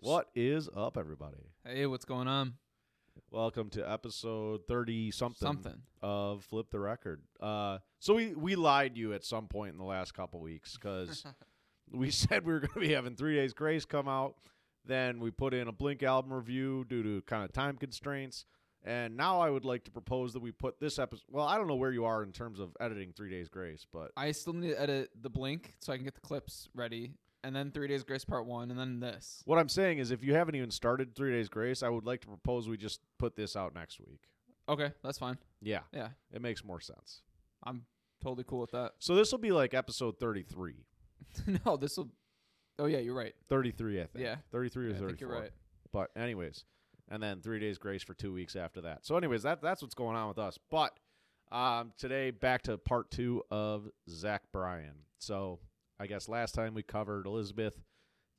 What is up, everybody? Hey, what's going on? Welcome to episode thirty something, Something. of Flip the Record. Uh, so we we lied to you at some point in the last couple weeks because we said we were going to be having Three Days Grace come out. Then we put in a Blink album review due to kind of time constraints. And now I would like to propose that we put this episode. Well, I don't know where you are in terms of editing Three Days Grace, but I still need to edit the blink so I can get the clips ready, and then Three Days Grace Part One, and then this. what I'm saying is if you haven't even started Three Days Grace, I would like to propose we just put this out next week. Okay, that's fine. Yeah, Yeah, it makes more sense. I'm totally cool with that. So this will be like episode 33. no, this will. Oh yeah, you're right. 33, I think. Yeah. 33 or Yeah, I 34. think you're right. But anyways, and then three days grace for two weeks after that. So anyways, that that's what's going on with us. But um, today back to part two of Zach Bryan. So I guess last time we covered Elizabeth,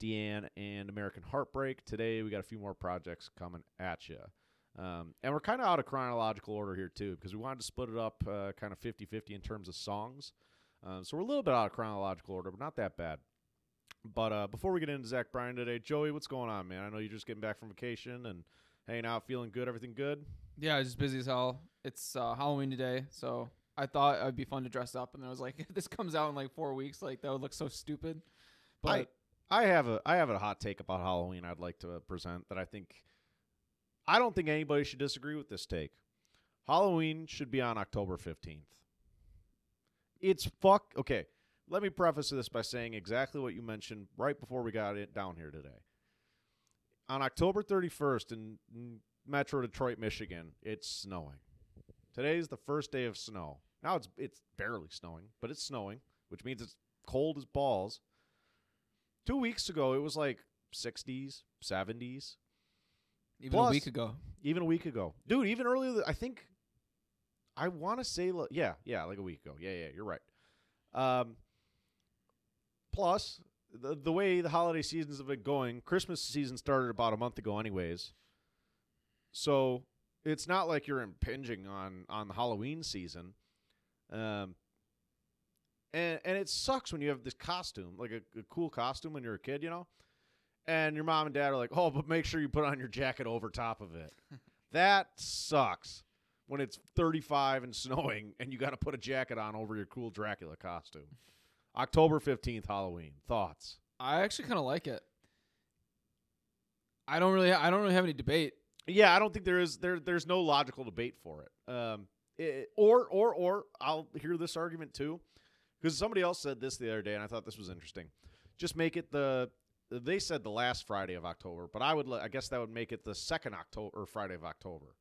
DeAnn, and American Heartbreak. Today we got a few more projects coming at you. Um, and we're kind of out of chronological order here too because we wanted to split it up uh, kind of 50-50 in terms of songs. Um, so we're a little bit out of chronological order, but not that bad. But uh, before we get into Zach Bryan today, Joey, what's going on, man? I know you're just getting back from vacation and hanging out, feeling good, everything good. Yeah, just busy as hell. It's uh, Halloween today, so I thought it'd be fun to dress up, and I was like, if this comes out in like four weeks, like that would look so stupid. But I have a I have a hot take about Halloween. I'd like to uh, present that I think I don't think anybody should disagree with this take. Halloween should be on October fifteenth. It's fuck okay. Let me preface this by saying exactly what you mentioned right before we got it down here today. On October 31st in in Metro Detroit, Michigan, it's snowing. Today is the first day of snow. Now it's it's barely snowing, but it's snowing, which means it's cold as balls. Two weeks ago, it was like 60s, 70s, even plus- a week ago, even a week ago, dude. Even earlier, I think. I want to say, yeah, yeah, like a week ago. Yeah, yeah, you're right. Um. Plus, the the way the holiday seasons have been going, Christmas season started about a month ago, anyways. So it's not like you're impinging on on the Halloween season. Um. And and it sucks when you have this costume, like a, a cool costume when you're a kid, you know and your mom and dad are like, "Oh, but make sure you put on your jacket over top of it." that sucks when it's 35 and snowing and you got to put a jacket on over your cool Dracula costume. October 15th, Halloween. Thoughts? I actually kind of like it. I don't really, I don't really have any debate. Yeah, I don't think there is there there's no logical debate for it. Um it, or or or I'll hear this argument too because somebody else said this the other day and I thought this was interesting. Just make it the they said the last Friday of October, but I would I guess that would make it the second October or Friday of October.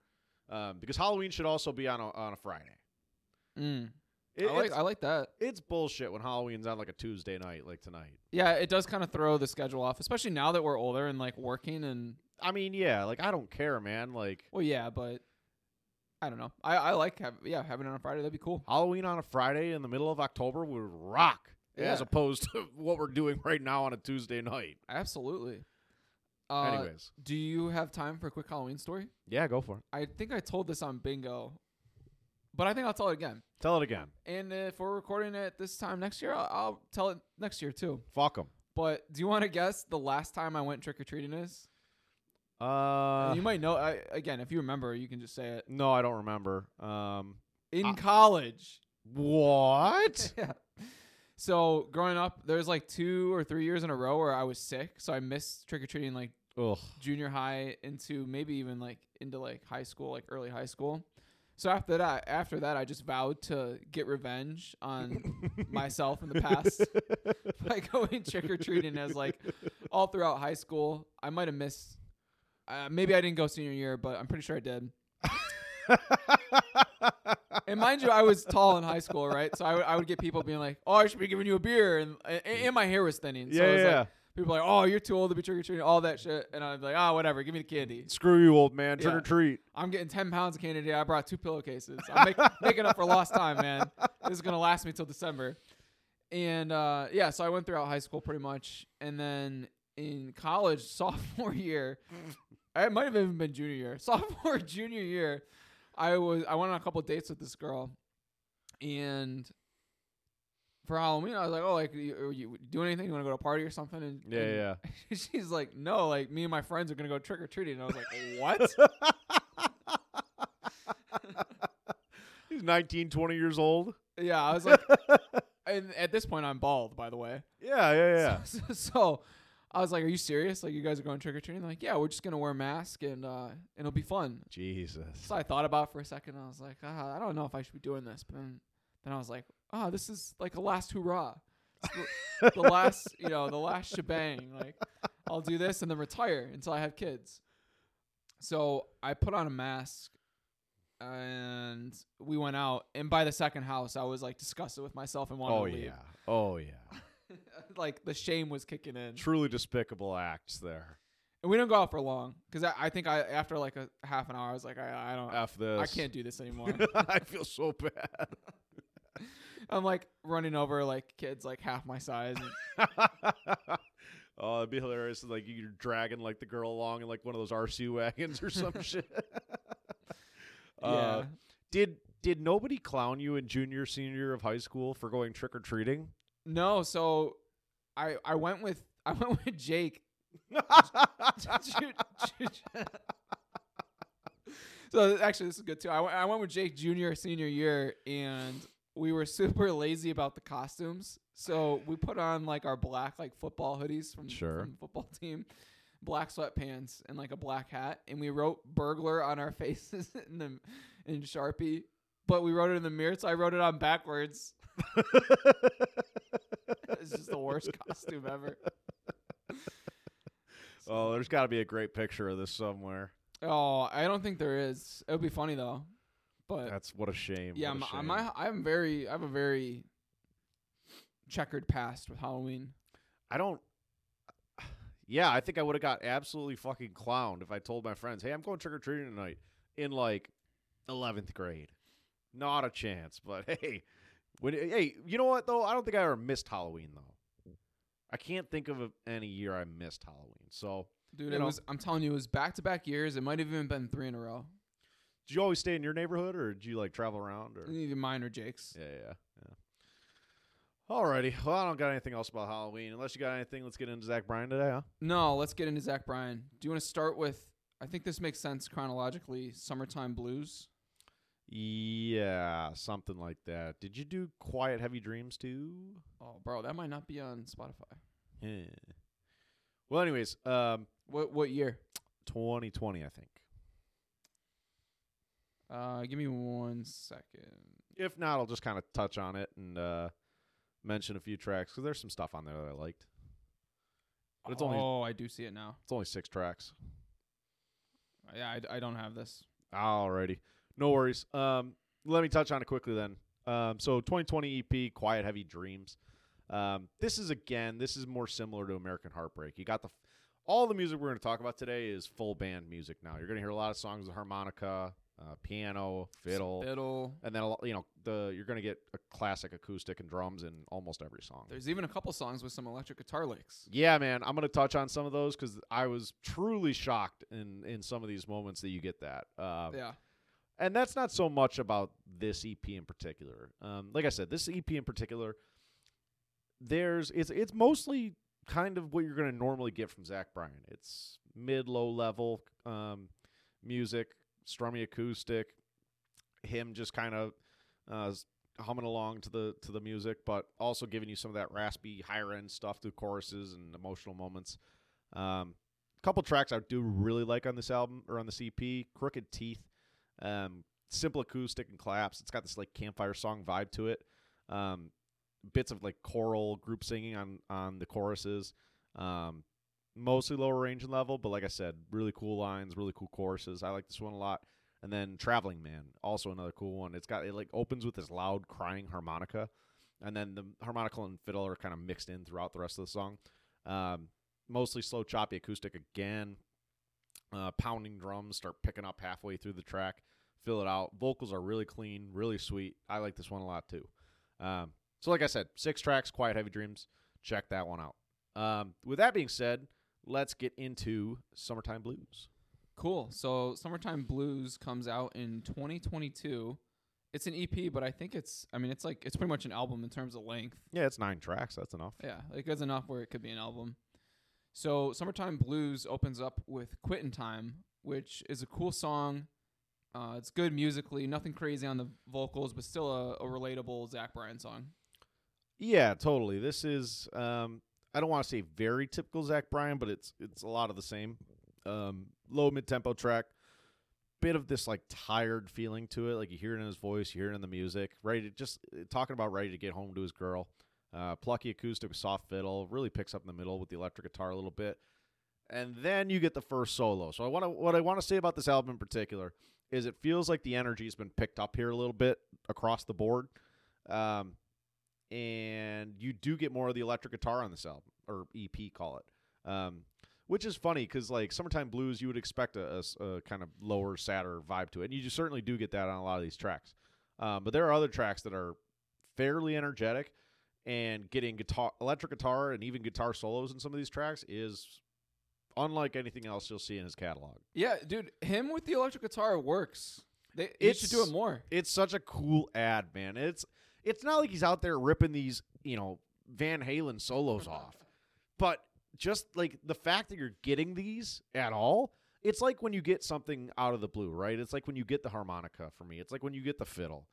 Um, because Halloween should also be on a on a Friday. Mm. It- I like, I like that. it's bullshit when Halloween's on like a Tuesday night like tonight. Yeah, it does kind of throw the schedule off, especially now that we're older and like working and I mean, yeah, like I don't care, man. Like well, yeah, but I don't know. I I like have yeah having it on a Friday. That'd be cool. Halloween on a Friday in the middle of October would rock. yeah. As opposed to what we're doing right now on a Tuesday night. Absolutely. Uh, Anyways, do you have time for a quick Halloween story? yeah, go for it. I think I told this on Bingo, but I think I'll tell it again. Tell it again. And if we're recording it this time next year, I'll, I'll tell it next year too. Fuck them. But do you want to guess the last time I went trick or treating is? Uh, you might know. I, again, if you remember, you can just say it. no, I don't remember. Um, In Uh, college. what? yeah. So growing up, there was like two or three years in a row where I was sick, so I missed trick or treating like Ugh. junior high into maybe even like into like high school, like early high school. So after that, after that, I just vowed to get revenge on myself in the past by going trick or treating as like all throughout high school. I might have missed. Uh, maybe I didn't go senior year, but I'm pretty sure I did. And mind you, I was tall in high school, right? So I would- I would get people being like, "Oh, I should be giving you a beer," and and, and my hair was thinning. So yeah, it was yeah. like people were like, "Oh, you're too old to be trick or treating," all that shit, and I'd be like, "Oh, whatever, give me the candy." Screw you, old man. Trick Yeah. or treat. I'm getting 10 pounds of candy today. I brought two pillowcases. I'm make, making up for lost time, man. This is going to last me till December. And uh, yeah, so I went throughout high school pretty much. And then in college, sophomore year, it might have even been junior year. Sophomore, junior year, I was I went on a couple dates with this girl. And for Halloween, I was like, oh, like you, are you doing anything? You want to go to a party or something? And, Yeah, and yeah. she's like, no, like me and my friends are gonna go trick or treating. And I was like, what? He's 19, 20 years old. yeah, I was like, and at this point, I'm bald, by the way. Yeah, yeah, yeah. So, so, so I was like, "Are you serious? Like, you guys are going trick or treating?" Like, yeah, we're just gonna wear a mask and uh, it'll be fun. Jesus. So I thought about it for a second. And I was like, ah, I don't know if I should be doing this. But then, then I was like, oh, this is like a last hurrah. The, the last, you know, the last shebang. Like, I'll do this and then retire until I have kids. So I put on a mask and we went out. And by the second house, I was like disgusted with myself and wanted Oh to leave. Oh yeah. Oh yeah. Like the shame was kicking in. Truly despicable acts there. And we don't go out for long because I, I think I after like a half an hour, I was like, I, I don't, F this. I can't do this anymore. I feel so bad. I'm like running over like kids like half my size. Oh, it'd be hilarious. Like you're dragging like the girl along in like one of those RC wagons or some shit. yeah. Uh, did did nobody clown you in junior senior year of high school for going trick or treating? No, so I I went with I went with Jake. so actually, this is good too. I went- went with Jake junior senior year, and we were super lazy about the costumes. So we put on like our black like football hoodies from, Sure. from the football team, black sweatpants, and like a black hat, and we wrote burglar on our faces in the in Sharpie. But we wrote it in the mirror, so I wrote it on backwards. It's just the worst costume ever. oh, there's got to be a great picture of this somewhere. Oh, I don't think there is. It would be funny though. But That's what a shame. yeah, I'm, shame. I'm, I'm very, I have a very checkered past with Halloween. I don't. Yeah, I think I would have got absolutely fucking clowned if I told my friends, "Hey, I'm going trick or treating tonight." In like eleventh grade, not a chance. But hey, when hey, you know what though? I don't think I ever missed Halloween though. I can't think of any year I missed Halloween. So, Dude, it know. was. I'm telling you, it was back to back years. It might have even been three in a row. did you always stay in your neighborhood, or did you like travel around? Or Either mine or Jake's. yeah, yeah, yeah. Alrighty. Well, I don't got anything else about Halloween. Unless you got anything, let's get into Zach Bryan today, huh? No, let's get into Zach Bryan. Do you want to start with? I think this makes sense chronologically. Summertime Blues. Yeah, something like that. Did you do Quiet Heavy Dreams too? Oh, bro, that might not be on Spotify. Yeah. Well, anyways, um, What what year? 2020, I think. Uh, give me one second. If not, I'll just kind of touch on it and uh, mention a few tracks because there's some stuff on there that I liked. But it's oh, only I do see it now. it's only six tracks. Yeah, I, I don't have this. Alrighty, no worries. Um, let me touch on it quickly then. Um, so 2020 EP, Quiet Heavy Dreams. Um, this is again, this is more similar to American Heartbreak. You got the all the music we're going to talk about today is full band music. Now you're going to hear a lot of songs with harmonica, uh, piano, fiddle, Fiddle. and then a lot, you know the you're going to get a classic acoustic and drums in almost every song. There's even a couple songs with some electric guitar licks. Yeah, man, I'm going to touch on some of those because I was truly shocked in in some of these moments that you get that. Uh, Yeah. And that's not so much about this EP in particular. Um, like I said, this EP in particular, there's it's it's mostly kind of what you're going to normally get from Zach Bryan. It's mid low level um, music, strummy acoustic, him just kind of uh, humming along to the to the music, but also giving you some of that raspy higher end stuff through choruses and emotional moments. Um, a couple tracks I do really like on this album or on this EP, Crooked Teeth. Um, simple acoustic and claps. It's got this like campfire song vibe to it. Um, bits of like choral group singing on on the choruses. Um, mostly lower range and level, but like I said, really cool lines, really cool choruses. I like this one a lot. And then Traveling Man, also another cool one. It's got it like opens with this loud crying harmonica, and then the harmonica and fiddle are kind of mixed in throughout the rest of the song. Um, mostly slow, choppy acoustic again. Uh, pounding drums start picking up halfway through the track, fill it out. Vocals are really clean, really sweet. I like this one a lot too. Um, so, like I said, six tracks, Quiet Heavy Dreams. Check that one out. Um, with that being said, let's get into Summertime Blues. Cool. So Summertime Blues comes out in 2022, It's an EP, but I think it's. I mean, it's like it's pretty much an album in terms of length. Yeah, it's nine tracks. That's enough. Yeah, like it's enough where it could be an album. So, Summertime Blues opens up with Quittin' Time, which is a cool song. Uh, it's good musically, nothing crazy on the vocals, but still a, a relatable Zach Bryan song. Yeah, totally. This is um I don't want to say very typical Zach Bryan, but it's it's a lot of the same. Um low mid tempo track. Bit of this like tired feeling to it, like you hear it in his voice, you hear it in the music. Ready to just talking about ready to get home to his girl. Uh, plucky acoustic, soft fiddle, really picks up in the middle with the electric guitar a little bit, and then you get the first solo. So I want to what I want to say about this album in particular is it feels like the energy has been picked up here a little bit across the board. Um, and you do get more of the electric guitar on this album or EP, call it. Um, which is funny because like summertime blues, you would expect a kind of lower, sadder vibe to it, and you certainly do get that on a lot of these tracks. Um, but there are other tracks that are fairly energetic, and getting guitar, electric guitar, and even guitar solos in some of these tracks is unlike anything else you'll see in his catalog. Yeah, dude, him with the electric guitar works. They he should do it more. It's such a cool ad, man. It's it's not like he's out there ripping these, you know, Van Halen solos off. But just like the fact that you're getting these at all, it's like when you get something out of the blue, right? It's like when you get the harmonica for me. It's like when you get the fiddle.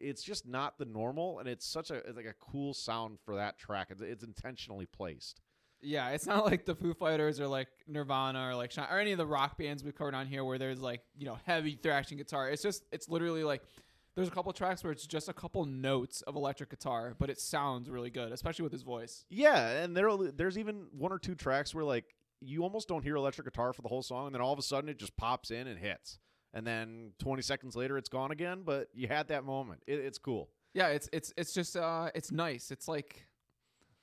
It's just not the normal and it's such a it's like a cool sound for that track. It's, it's intentionally placed. Yeah, it's not like the Foo Fighters or like Nirvana or like or any of the rock bands we covered on here where there's like you know heavy thrashing guitar. It's just it's literally like there's a couple tracks where it's just a couple notes of electric guitar, but it sounds really good, especially with his voice. Yeah, and there there's even one or two tracks where like you almost don't hear electric guitar for the whole song, and then all of a sudden it just pops in and hits, and then 20 seconds later it's gone again. But you had that moment. It, it's cool. Yeah, it's it's it's just uh it's nice. It's like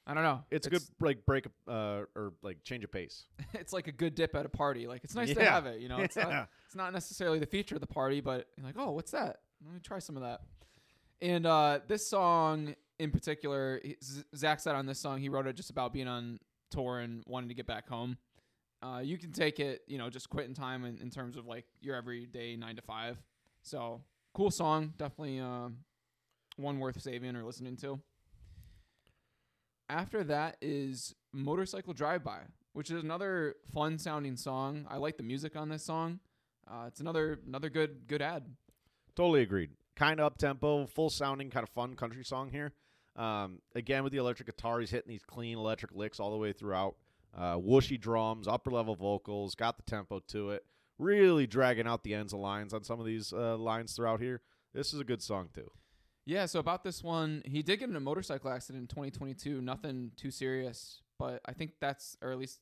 I don't know. It's, a good like break uh or like change of pace. It's like a good dip at a party. Like it's nice to have it. You know, it's Yeah. not it's not necessarily the feature of the party, but you're like, oh, what's that? Let me try some of that. And uh, this song in particular, he- Z- Zach said on this song, he wrote it just about being on tour and wanting to get back home. Uh, you can take it, you know, just quitting time in, in terms of like your everyday nine to five. So cool song, definitely um, one worth saving or listening to. After that is Motorcycle Drive By, which is another fun sounding song. I like the music on this song. Uh, it's another another good good ad. Totally agreed. Kind of up tempo, full sounding, kind of fun country song here. Um, again with the electric guitar, he's hitting these clean electric licks all the way throughout. Uh, whooshy drums, upper level vocals, got the tempo to it. Really dragging out the ends of lines on some of these uh, lines throughout here. This is a good song too. Yeah, so about this one, he did get in a motorcycle accident in 2022. Nothing too serious, but I think that's or at least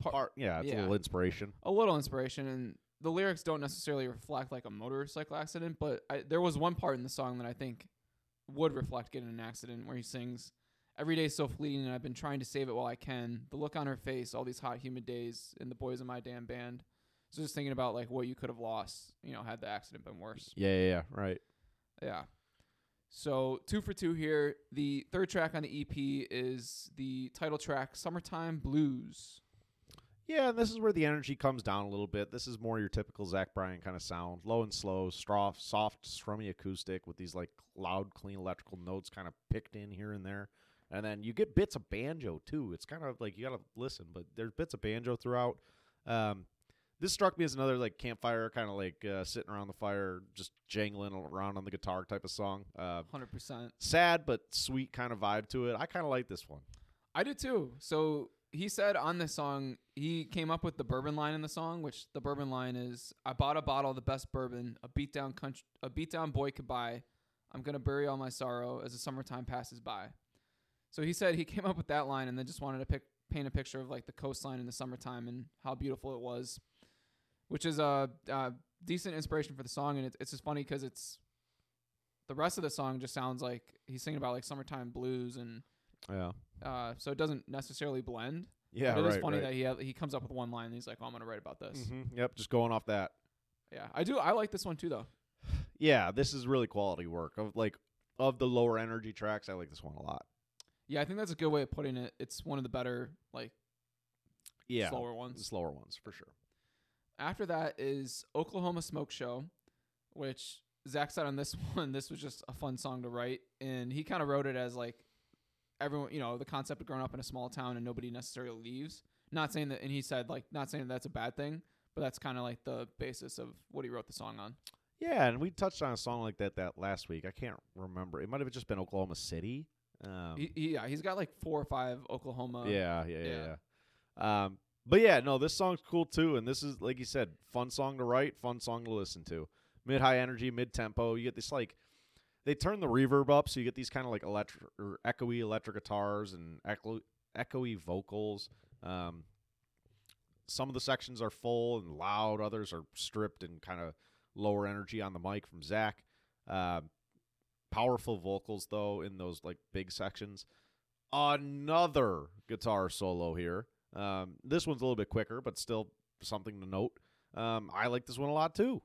Par- Part, yeah, it's yeah. a little inspiration. a little inspiration. And the lyrics don't necessarily reflect like a motorcycle accident, but I, there was one part in the song that I think would reflect getting in an accident where he sings, "Every day's so fleeting, and I've been trying to save it while I can. The look on her face, all these hot, humid days, and the boys in my damn band." So just thinking about like what you could have lost, you know, had the accident been worse. Yeah, yeah, yeah, right. Yeah. So two for two here. The third track on the EP is the title track, "Summertime Blues." Yeah, and this is where the energy comes down a little bit. This is more your typical Zach Bryan kind of sound, low and slow, straw, soft, strummy acoustic with these like loud, clean electrical notes kind of picked in here and there, and then you get bits of banjo too. It's kind of like you gotta listen, but there's bits of banjo throughout. Um, this struck me as another like campfire kind of like uh, sitting around the fire, just jangling around on the guitar type of song. Uh, Hundred percent. sad but sweet kind of vibe to it. I kind of like this one. I did too. So he said on this song, he came up with the bourbon line in the song, which the bourbon line is, "I bought a bottle of the best bourbon, a beat down country, a beat down boy could buy. I'm gonna bury all my sorrow as the summertime passes by." So he said he came up with that line and then just wanted to pick, paint a picture of like the coastline in the summertime and how beautiful it was, which is a, a decent inspiration for the song. And it's it's just funny because it's the rest of the song just sounds like he's singing about like summertime blues and Yeah, uh, so it doesn't necessarily blend. yeah, but it is right. funny right. that he ha- he comes up with one line and he's like, "Oh, I'm gonna write about this." Mhm, Yep, just going off that. Yeah, I do. I like this one too, though. Yeah, this is really quality work. Of like of the lower energy tracks, I like this one a lot. Yeah, I think that's a good way of putting it. It's one of the better like Yeah, slower ones. slower ones for sure. After that is Oklahoma Smoke Show, which Zach said on this one, this was just a fun song to write, and he kind of wrote it as like everyone, you know, the concept of growing up in a small town and nobody necessarily leaves. Not saying that, and he said like not saying that that's a bad thing, but that's kind of like the basis of what he wrote the song on. Yeah, and we touched on a song like that that last week. I can't remember. It might have just been Oklahoma City. Um, He, he, yeah, he's got like four or five Oklahoma. yeah, yeah, yeah, yeah. yeah. Um, but yeah, no, this song's cool too, and this is like you said, fun song to write, fun song to listen to. Mid high energy, mid tempo. You get this like they turn the reverb up, so you get these kind of like electric or echoey electric guitars and echo, echoey vocals. Um, some of the sections are full and loud, others are stripped and kind of lower energy on the mic from Zach. Um, powerful vocals though in those like big sections. Another guitar solo here. Um, this one's a little bit quicker, but still something to note. Um, I like this one a lot too.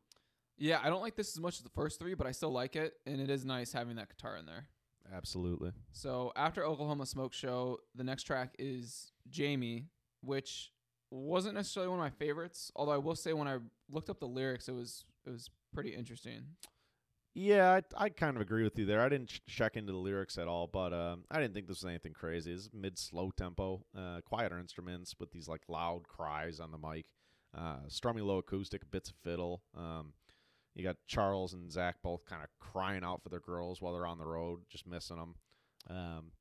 Yeah, I don't like this as much as the first three, but I still like it, and it is nice having that guitar in there. Absolutely. So after Oklahoma Smoke Show, the next track is Jamie, which wasn't necessarily one of my favorites. Although I will say, when I looked up the lyrics, it was it was pretty interesting. Yeah, I, I kind of agree with you there. I didn't ch- check into the lyrics at all, but um, I didn't think this was anything crazy. It's mid slow tempo, uh, quieter instruments with these like loud cries on the mic, uh, strummy low acoustic, bits of fiddle. Um, you got Charles and Zach both kind of crying out for their girls while they're on the road, just missing them. Um,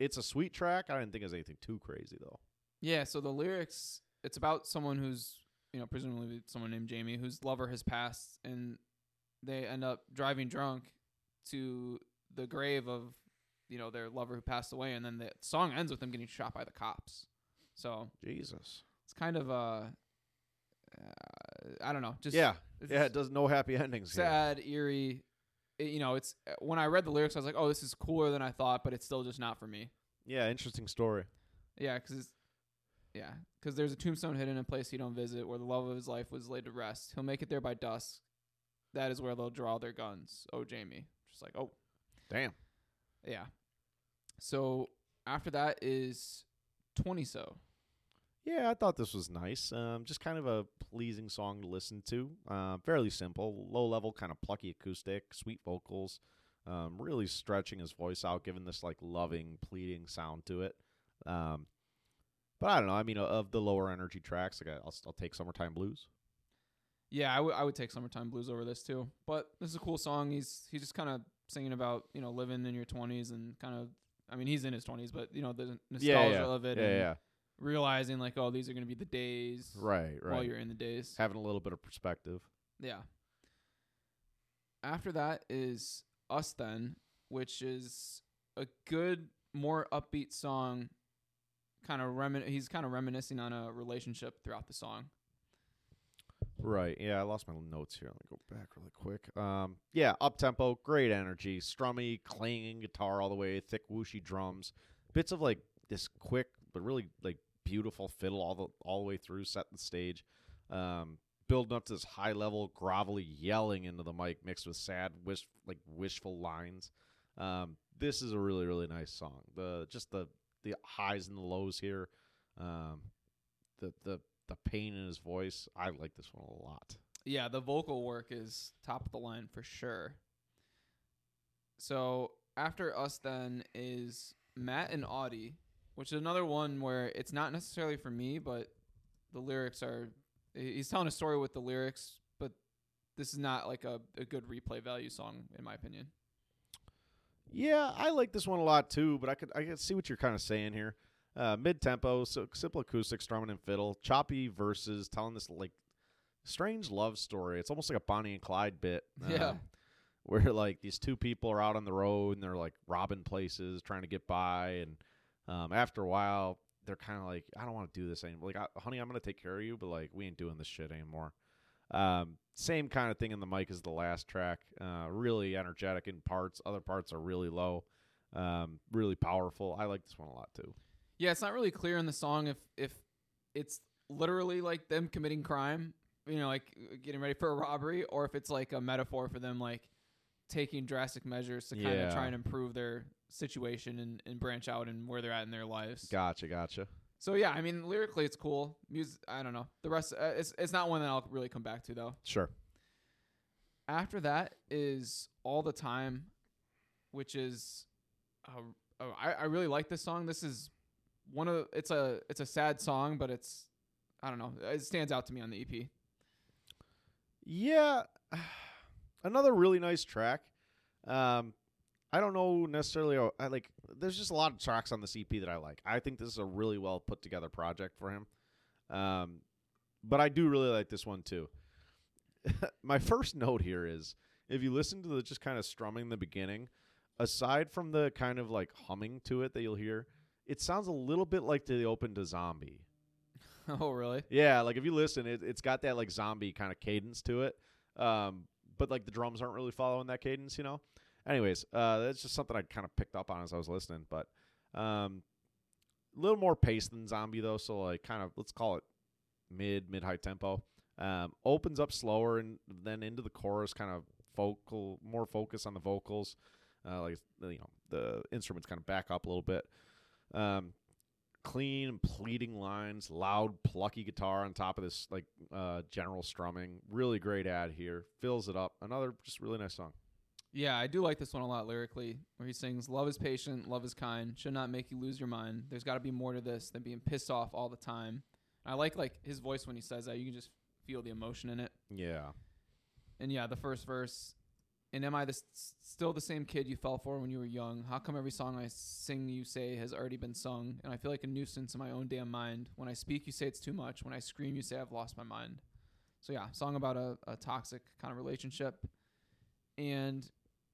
it's a sweet track. I didn't think it was anything too crazy though. Yeah. So the lyrics, it's about someone who's you know presumably someone named Jamie whose lover has passed, and they end up driving drunk to the grave of you know their lover who passed away, and then the song ends with them getting shot by the cops. So Jesus. it's kind of uh, uh I don't know, just yeah, yeah. It does no happy endings. here. sad, eerie. It- you know, it's when I read the lyrics, I was like, oh, this is cooler than I thought, but it's still just not for me. Yeah, interesting story. Yeah, because yeah, because there's a tombstone hidden in a place you don't visit, where the love of his life was laid to rest. He'll make it there by dusk. That is where they'll draw their guns. Oh, Jamie, just like oh, Damn. yeah. So after that is twenty so. Yeah, I thought this was nice. Um, just kind of a pleasing song to listen to. Uh, fairly simple, low level, kind of plucky acoustic, sweet vocals. Um, really stretching his voice out, giving this like loving, pleading sound to it. Um, but I don't know. I mean, of the lower energy tracks, like I'll, I'll take "Summertime Blues." Yeah, I would I would take "Summertime Blues" over this too. But this is a cool song. He's he's just kind of singing about you know living in your twenties and kind of. I mean, he's in his twenties, but you know the nostalgia Yeah, yeah, of it, yeah, and yeah. realizing like, oh, these are gonna be the days Right, right. while you're in the days. Having a little bit of perspective. Yeah. After that is Us Then, which is a good, more upbeat song. Kind of remin- he's kind of reminiscing on a relationship throughout the song. Right. Yeah, I lost my notes here. Let me go back really quick. Um, yeah, up tempo, great energy, strummy, clanging guitar all the way, thick whooshy drums, bits of like this quick but really like beautiful fiddle all the all the way through, set the stage. Um, building up to this high level, grovelly yelling into the mic, mixed with sad, wish like wishful lines. Um, this is a really really nice song. The just the the highs and the lows here. Um, the the the pain in his voice. I like this one a lot. Yeah, the vocal work is top of the line for sure. So after us, then is Matt and Audie, which is another one where it's not necessarily for me, but the lyrics are. He's telling a story with the lyrics, but this is not like a, a good replay value song, in my opinion. Yeah, I like this one a lot too, but I could I could see what you're kind of saying here. Uh, Mid tempo, so simple acoustic, strumming and fiddle, choppy verses, telling this like strange love story. It's almost like a Bonnie and Clyde bit. Yeah. um, where like these two people are out on the road and they're like robbing places, trying to get by, and um, after a while, they're kind of like, I don't want to do this anymore. Like, I, honey, I'm gonna take care of you, but like, we ain't doing this shit anymore. Um, same kind of thing in the mic as the last track. Uh, really energetic in parts. Other parts are really low. Um, really powerful. I like this one a lot too. Yeah, it's not really clear in the song if if it's literally like them committing crime, you know, like getting ready for a robbery, or if it's like a metaphor for them like taking drastic measures to kind of Yeah. try and improve their situation and, and branch out and where they're at in their lives. Gotcha, gotcha. So yeah, I mean lyrically it's cool. Music, I don't know. The rest, uh, it's it's not one that I'll really come back to though. Sure. After that is all the time, which is, uh, oh, I I really like this song. This is one of it's a it's a sad song, but it's I don't know. It stands out to me on the EP. Yeah, another really nice track. Um, I don't know necessarily. uh, I like. There's just a lot of tracks on this EP that I like. I think this is a really well put together project for him. Um, but I do really like this one too. My first note here is if you listen to the just kind of strumming in the beginning, aside from the kind of like humming to it that you'll hear, it sounds a little bit like the open to Zombie. oh, really? Yeah, like if you listen, it, it's got that like zombie kind of cadence to it. Um, but like the drums aren't really following that cadence, you know. Anyways, uh, that's just something I kind of picked up on as I was listening. But um, a little more pace than zombie though, so like kind of let's call it mid mid high tempo. Um, opens up slower and then into the chorus, kind of vocal, more focus on the vocals. Uh, like you know, the instruments kind of back up a little bit. Um, clean, pleading lines, loud, plucky guitar on top of this like uh, general strumming. Really great ad here. Fills it up. Another just really nice song. Yeah, I do like this one a lot lyrically, where he sings, "Love is patient, love is kind, should not make you lose your mind. There's got to be more to this than being pissed off all the time." I like like his voice when he says that. You can just feel the emotion in it. Yeah. And yeah, the first verse. And am I the, still the same kid you fell for when you were young? How come every song I sing you say has already been sung? And I feel like a nuisance in my own damn mind. When I speak, you say it's too much. When I scream, you say I've lost my mind. So yeah, song about a, a toxic kind of relationship. And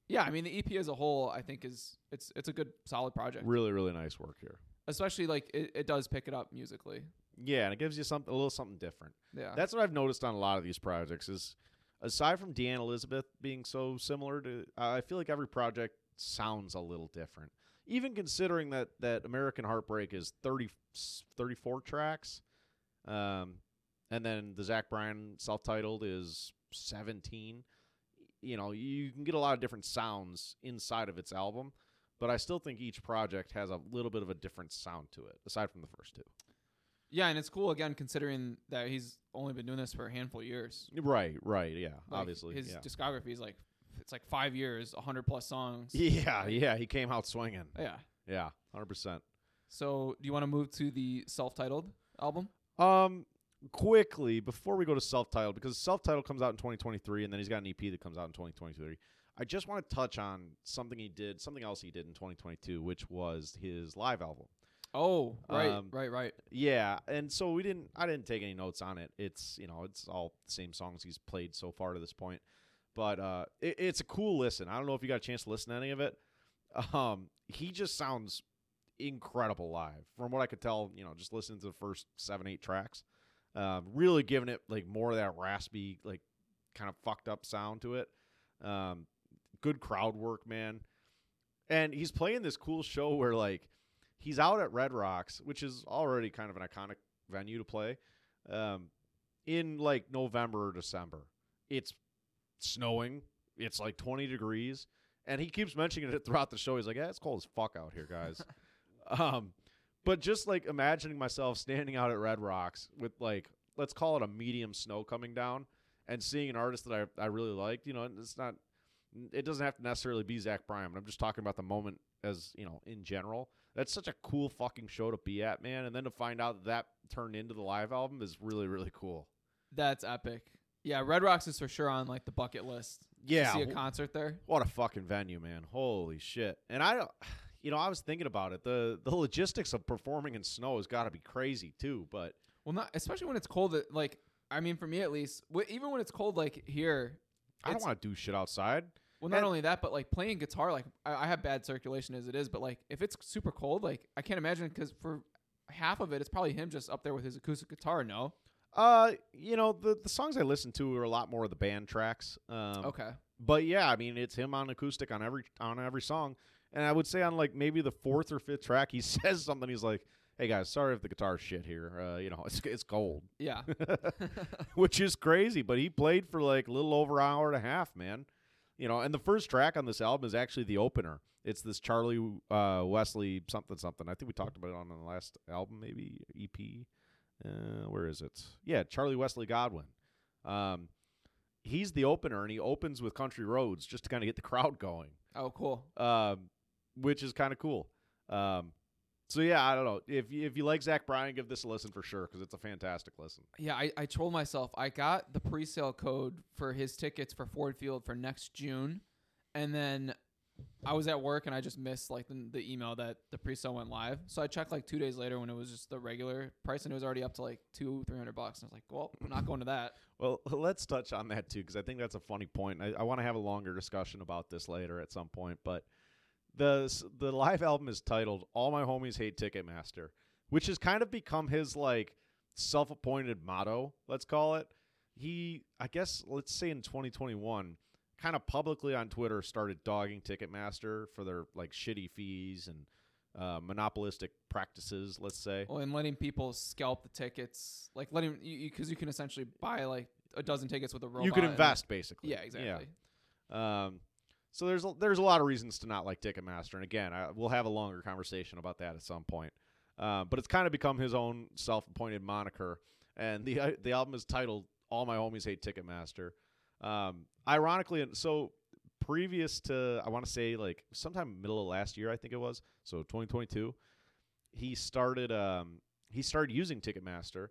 yeah, I mean the EP as a whole, I think is it's it's a good solid project. Really, really nice work here. Especially like it, it does pick it up musically. Yeah, and it gives you something a little something different. Yeah. That's what I've noticed on a lot of these projects is aside from DeAnn Elizabeth being so similar to I feel like every project sounds a little different. Even considering that that American Heartbreak is 30 34 tracks. Um and then the Zach Bryan self-titled is 17. You know, you can get a lot of different sounds inside of its album, but I still think each project has a little bit of a different sound to it aside from the first two. Yeah, and it's cool again considering that he's only been doing this for a handful of years. Right, right, yeah, Like, obviously. his yeah. discography is like it's like five years, hundred plus songs. Yeah, yeah, he came out swinging. Yeah. Yeah, hundred percent. So do you want to move to the self-titled album? Um, quickly before we go to self-titled, because self-titled comes out in 2023, and then he's got an EP that comes out in 2023. I just want to touch on something he did, something else he did in 2022, which was his live album. Oh, right, Um, right, right. Yeah, and so we didn't. I didn't take any notes on it. It's you know, it's all the same songs he's played so far to this point. But uh, it, it's a cool listen. I don't know if you got a chance to listen to any of it. Um, he just sounds incredible live, from what I could tell. You know, just listening to the first seven, eight tracks, um, really giving it like more of that raspy, like kind of fucked up sound to it. Um, good crowd work, man. And he's playing this cool show where like he's out at Red Rocks, which is already kind of an iconic venue to play, um, in like November or December. It's snowing. It's like 20 degrees. And he keeps mentioning it throughout the show. He's like, yeah, it's cold as fuck out here, guys. um, but just like imagining myself standing out at Red Rocks with like, let's call it a medium snow coming down and seeing an artist that I, I really liked, you know, it's not, it doesn't have to necessarily be Zach Bryan, but I'm just talking about the moment as, you know, in general. That's such a cool fucking show to be at, man. And then to find out that, that turned into the live album is really, really cool. That's epic. Yeah, Red Rocks is for sure on like the bucket list. Yeah. see a concert there. What a fucking venue, man! Holy shit! And I don't, you know, I was thinking about it. the The logistics of performing in snow has got to be crazy too. But Well, not especially when it's cold. Like, I mean, for me at least, even when it's cold, like here. I don't want to do shit outside. Well, not and- only that, but like playing guitar, like I, I have bad circulation as it is, but like if it's super cold, like I can't imagine because for half of it, it's probably him just up there with his acoustic guitar. No, Uh, you know, the the songs I listen to are a lot more of the band tracks. Um, okay, But yeah, I mean, it's him on acoustic on every on every song. And I would say on like maybe the fourth or fifth track, he says something. He's like, "Hey guys, sorry if the guitar's shit here. Uh, you know, it's it's cold." yeah, which is crazy. But he played for like a little over an hour and a half, man. You know, and the first track on this album is actually the opener. It's this Charlie uh, Wesley something something. I think we talked about it on the last album, maybe EP. Uh, where is it? Yeah, Charlie Wesley Godwin. Um, he's the opener, and he opens with Country Roads just to kind of get the crowd going, Oh, cool. um, which is kind of cool. Um, so yeah, I don't know if you, if you like Zach Bryan, give this a listen for sure because it's a fantastic listen. Yeah, I, I told myself I got the pre-sale code for his tickets for Ford Field for next June, and then I was at work and I just missed like the, the email that the pre-sale went live. So I checked like two days later when it was just the regular price and it was already up to like two three hundred bucks. And I was like, well, I'm not going to that. Well, let's touch on that too, because I think that's a funny point. I, I want to have a longer discussion about this later at some point. But the the live album is titled "All My Homies Hate Ticketmaster," which has kind of become his like self-appointed motto. Let's call it. He, I guess, let's say in 2021, kind of publicly on Twitter started dogging Ticketmaster for their like shitty fees and uh, monopolistic practices. Let's say. Well, and letting people scalp the tickets, like letting because you, you can essentially buy like a dozen tickets with a robot. you can invest basically. Yeah, exactly. Um, so there's a, there's a lot of reasons to not like Ticketmaster, and again, I, we'll have a longer conversation about that at some point. Uh, but it's kind of become his own self-appointed moniker, and the uh, the album is titled "All My Homies Hate Ticketmaster." Um, ironically, and so previous to I want to say like sometime middle of last year, I think it was, so 2022, he started um, he started using Ticketmaster,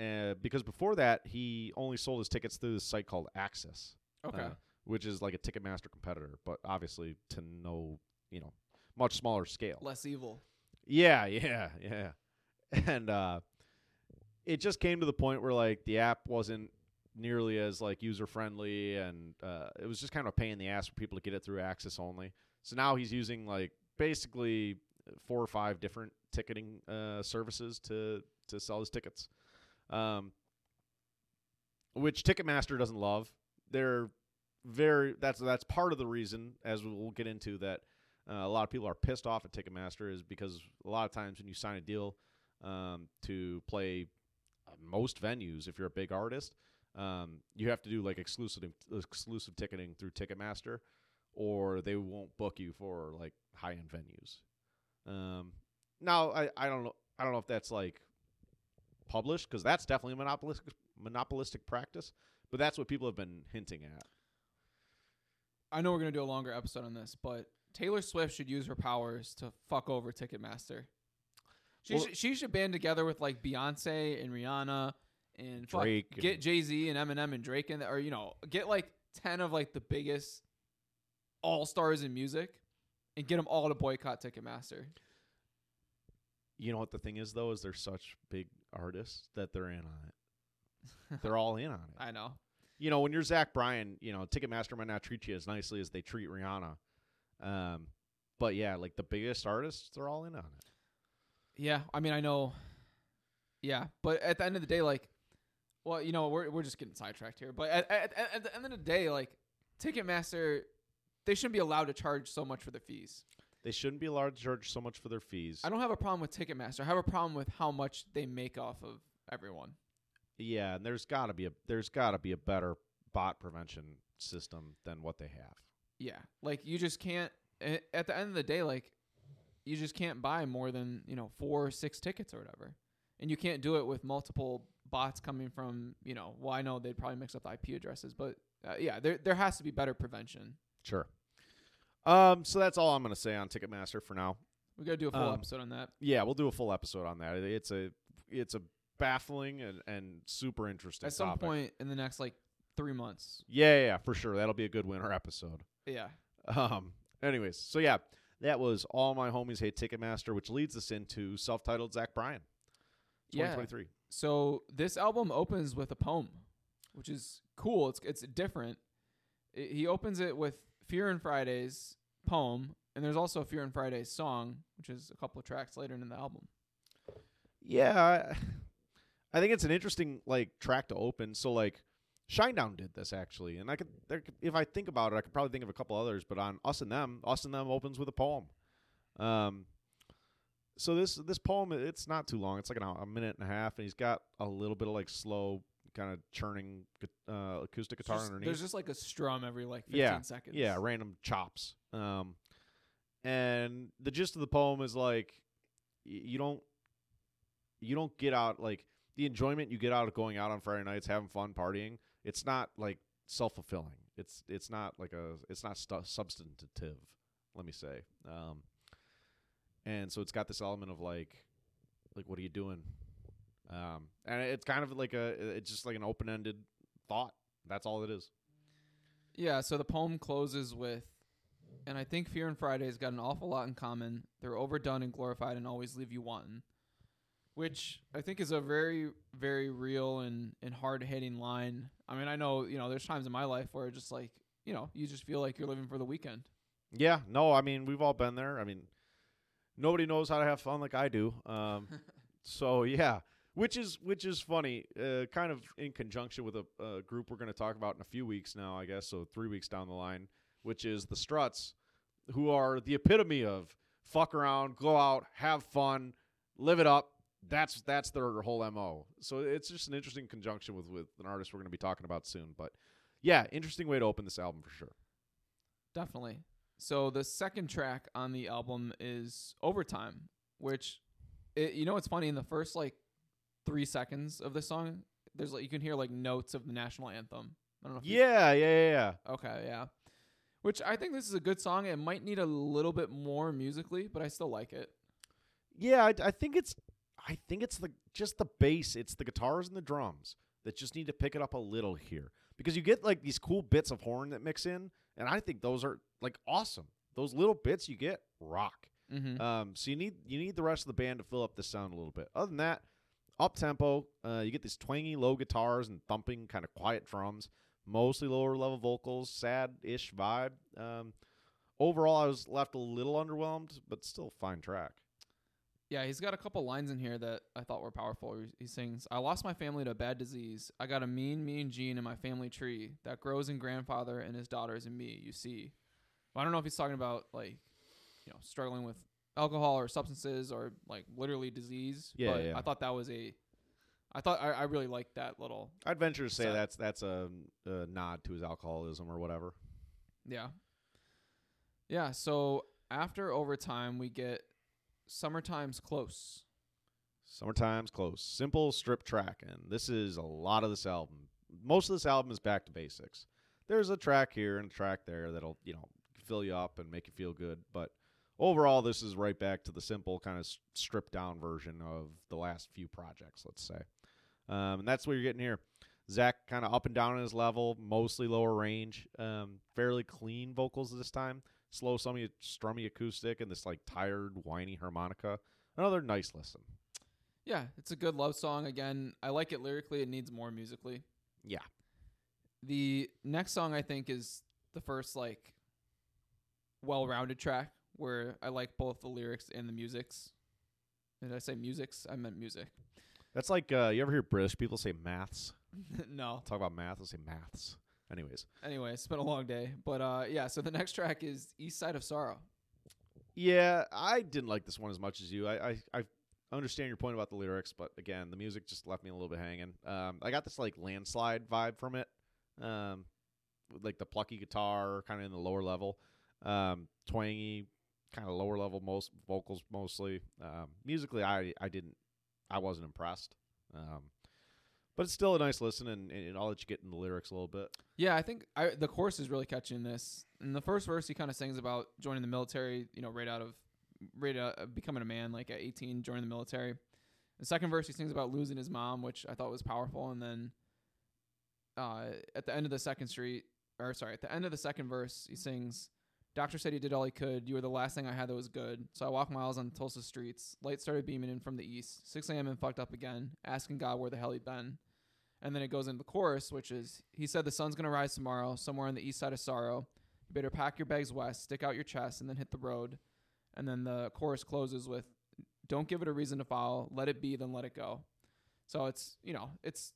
uh, because before that he only sold his tickets through this site called AXS Okay. Which is like a Ticketmaster competitor, but obviously to no, you know, much smaller scale. Less evil. Yeah, yeah, yeah. And uh, it just came to the point where like the app wasn't nearly as like user friendly, and uh, it was just kind of a pain in the ass for people to get it through AXS only. So now he's using like basically four or five different ticketing uh, services to to sell his tickets, um, which Ticketmaster doesn't love. They're very that's that's part of the reason, as we'll get into, that uh, a lot of people are pissed off at Ticketmaster is because a lot of times when you sign a deal um, to play uh, most venues, if you're a big artist, um, you have to do like exclusive exclusive ticketing through Ticketmaster, or they won't book you for like high end venues. Um, now I, I don't know I don't know if that's like published because that's definitely a monopolistic monopolistic practice, but that's what people have been hinting at. I know we're gonna do a longer episode on this, but Taylor Swift should use her powers to fuck over Ticketmaster. She Well- should, she should band together with like Beyonce and Rihanna and fuck, Drake and- get Jay Z and Eminem and Drake in there, or you know, get like ten of like the biggest all stars in music, and get them all to boycott Ticketmaster. You know what the thing is though is they're such big artists that they're in on it. They're all in on it. I know. You know, when you're Zach Bryan, you know Ticketmaster might not treat you as nicely as they treat Rihanna. Um, but yeah, like the biggest artists, they're all in on it. Yeah, I mean, I know. Yeah, but at the end of the day, like, well, you know, we're we're just getting sidetracked here. But at at, at the end of the day, like, Ticketmaster, they shouldn't be allowed to charge so much for the fees. They shouldn't be allowed to charge so much for their fees. I don't have a problem with Ticketmaster. I have a problem with how much they make off of everyone. Yeah, and there's got to be a there's got to be a better bot prevention system than what they have. Yeah, like you just can't. At the end of the day, like, you just can't buy more than you know four or six tickets or whatever, and you can't do it with multiple bots coming from you know. Well, I know they'd probably mix up the IP addresses, but uh, yeah, there there has to be better prevention. Sure. Um, so that's all I'm going to say on Ticketmaster for now. We gotta do a full Um, episode on that. Yeah, we'll do a full episode on that. It's a it's a baffling and, and super interesting At some topic. point in the next like three months. Yeah, yeah, yeah, for sure. That'll be a good winter episode. Yeah. Um, anyways, so yeah, that was all my homies hate Ticketmaster, which leads us into self-titled Zach Bryan, Yeah. 2023. So this album opens with a poem, which is cool. It's it's different. I he opens it with Fear and Fridays poem, and there's also Fear and Fridays song, which is a couple of tracks later in the album. Yeah, I, think it's an interesting like track to open. So like, Shinedown did this actually, and I could, there if I think about it, I could probably think of a couple others. But on Us and Them, Us and Them opens with a poem. Um, so this this poem it's not too long. It's like an, a minute and a half, and he's got a little bit of like slow kind of churning uh, acoustic guitar just- underneath. there's just like a strum every like 15 Yeah, seconds. Yeah, random chops. Um, and the gist of the poem is like y- you don't you don't get out like the enjoyment you get out of going out on Friday nights, having fun, partying. It's not like self fulfilling. It's it's not like a it's not stu- substantive. Let me say. Um, and so it's got this element of like, like what are you doing? Um, and it's kind of like a it's just like an open ended thought. That's all it is. Yeah, so the poem closes with, and I think Fear and Friday's got an awful lot in common. They're overdone and glorified and always leave you wanting, which I think is a very, very real and, and hard hitting line. I mean, I know, you know, there's times in my life where just like, you know, you just feel like you're living for the weekend. Yeah, no, I mean we've all been there. I mean, nobody knows how to have fun like I do. Um, so yeah, which is which is funny. Uh, kind of in conjunction with a, a group we're going to talk about in a few weeks now, I guess. So three weeks down the line, which is the Struts, who are the epitome of fuck around, go out, have fun, live it up. That's that's their whole mo. So it's just an interesting conjunction with with an artist we're going to be talking about soon. But yeah, interesting way to open this album for sure. Definitely. So the second track on the album is Overtime, which it, you know it's funny in the first like 3 seconds of the song there's like you can hear like notes of the national anthem. I don't know Yeah, yeah, yeah, yeah. Okay, yeah. Which I think this is a good song. It might need a little bit more musically, but I still like it. Yeah, I, I think it's I think it's the just the bass. It's the guitars and the drums that just need to pick it up a little here because you get like these cool bits of horn that mix in, and I think those are like awesome. Those little bits you get rock. Mm-hmm. Um, so you need you need the rest of the band to fill up the sound a little bit. Other than that, up tempo. Uh, you get these twangy low guitars and thumping kind of quiet drums. Mostly lower level vocals, sad ish vibe. Um, overall, I was left a little underwhelmed, but still fine track. Yeah, he's got a couple lines in here that I thought were powerful. He- sings, I lost my family to a bad disease. I got a mean, mean gene in my family tree that grows in grandfather and his daughters and me, you see. Well, I don't know if he's talking about, like, you know, struggling with alcohol or substances or, like, literally disease. Yeah, but yeah. I thought that was a. I thought I, I really liked that little. I'd venture to say So- that's that's a, a nod to his alcoholism or whatever. Yeah. Yeah, so after overtime, we get Summertime's Close. Summertime's close. Simple strip track, and this is a lot of this album. Most of this album is back to basics. There's a track here and a track there that'll you know fill you up and make you feel good, but overall, this is right back to the simple kind of stripped down version of the last few projects. Let's say, um, and that's what you're getting here. Zach kind of up and down in his level, mostly lower range, um, fairly clean vocals this time. Slow, strummy, strummy acoustic, and this like tired, whiny harmonica. Another nice listen. Yeah, it's a good love song. Again, I like it lyrically. It needs more musically. Yeah. The next song I think is the first like well-rounded track where I like both the lyrics and the musics. Did I say musics? I meant music. That's like uh, you ever hear British people say maths? no. Talk about math, they'll say maths. Anyways, Anyway, it's been a long day, but uh, yeah. So the next track is East Side of Sorrow. yeah, I didn't like this one as much as you. I I, I understand your point about the lyrics, but again, the music just left me a little bit hanging. Um, I got this like landslide vibe from it, um, with like the plucky guitar, kind of in the lower level, um, twangy, kind of lower level most vocals mostly. Um, musically, I I didn't, I wasn't impressed. Um, but it's still a nice listen, and, and I'll let you get in the lyrics a little bit. Yeah, I think I, the chorus is really catching this. In the first verse, he kind of sings about joining the military. You know, right out of right out, uh, becoming a man, like at 18, joining the military. The second verse, he sings about losing his mom, which I thought was powerful. And then uh, at the end of the second street, or sorry, at the end of the second verse, he sings, "Doctor said he did all he could. You were the last thing I had that was good. So I walked miles on Tulsa streets. Light started beaming in from the east. 6 a.m. and fucked up again, asking God where the hell he'd been." And then it goes into the chorus, which is He said the sun's gonna rise tomorrow, somewhere on the east side of sorrow. You better pack your bags west, stick out your chest, and then hit the road. And then the chorus closes with Don't give it a reason to follow, let it be, then let it go. So it's you know, it's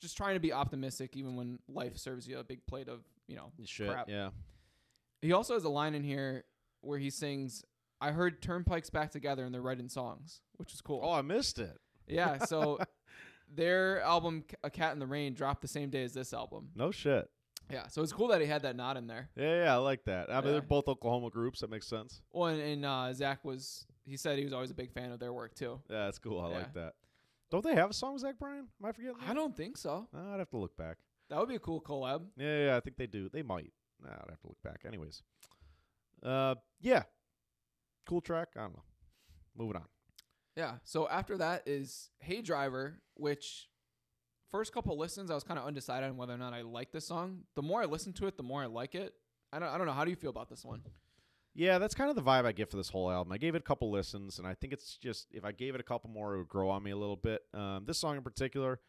just trying to be optimistic even when life serves you a big plate of, you know, Shit, crap. yeah. He also has a line in here where he sings, I heard Turnpike's back together and they're writing songs, which is cool. Oh, I missed it. Yeah, so their album A Cat in the Rain dropped the same day as this album. No shit. Yeah, so it's cool that he had that nod in there. Yeah, yeah, I like that. I mean, Yeah. they're both Oklahoma groups. That makes sense. Well, and, and uh, Zach was he said he was always a big fan of their work too. Yeah, that's cool. I like that. Don't they have a song with Zach Bryan? Am I forgetting? I that? don't think so. Uh, I'd have to look back. That would be a cool collab. Yeah, yeah, I think they do. They might. Nah, I'd have to look back. Anyways, uh, yeah, cool track. I don't know. Moving on. Yeah. So after that is Hey Driver, which first couple listens I was kind of undecided on whether or not I like this song. The more I listen to it, the more I like it. I don't I don't know. How do you feel about this one? Yeah, that's kind of the vibe I get for this whole album. I gave it a couple listens, and I think it's just if I gave it a couple more, it would grow on me a little bit. Um, this song in particular,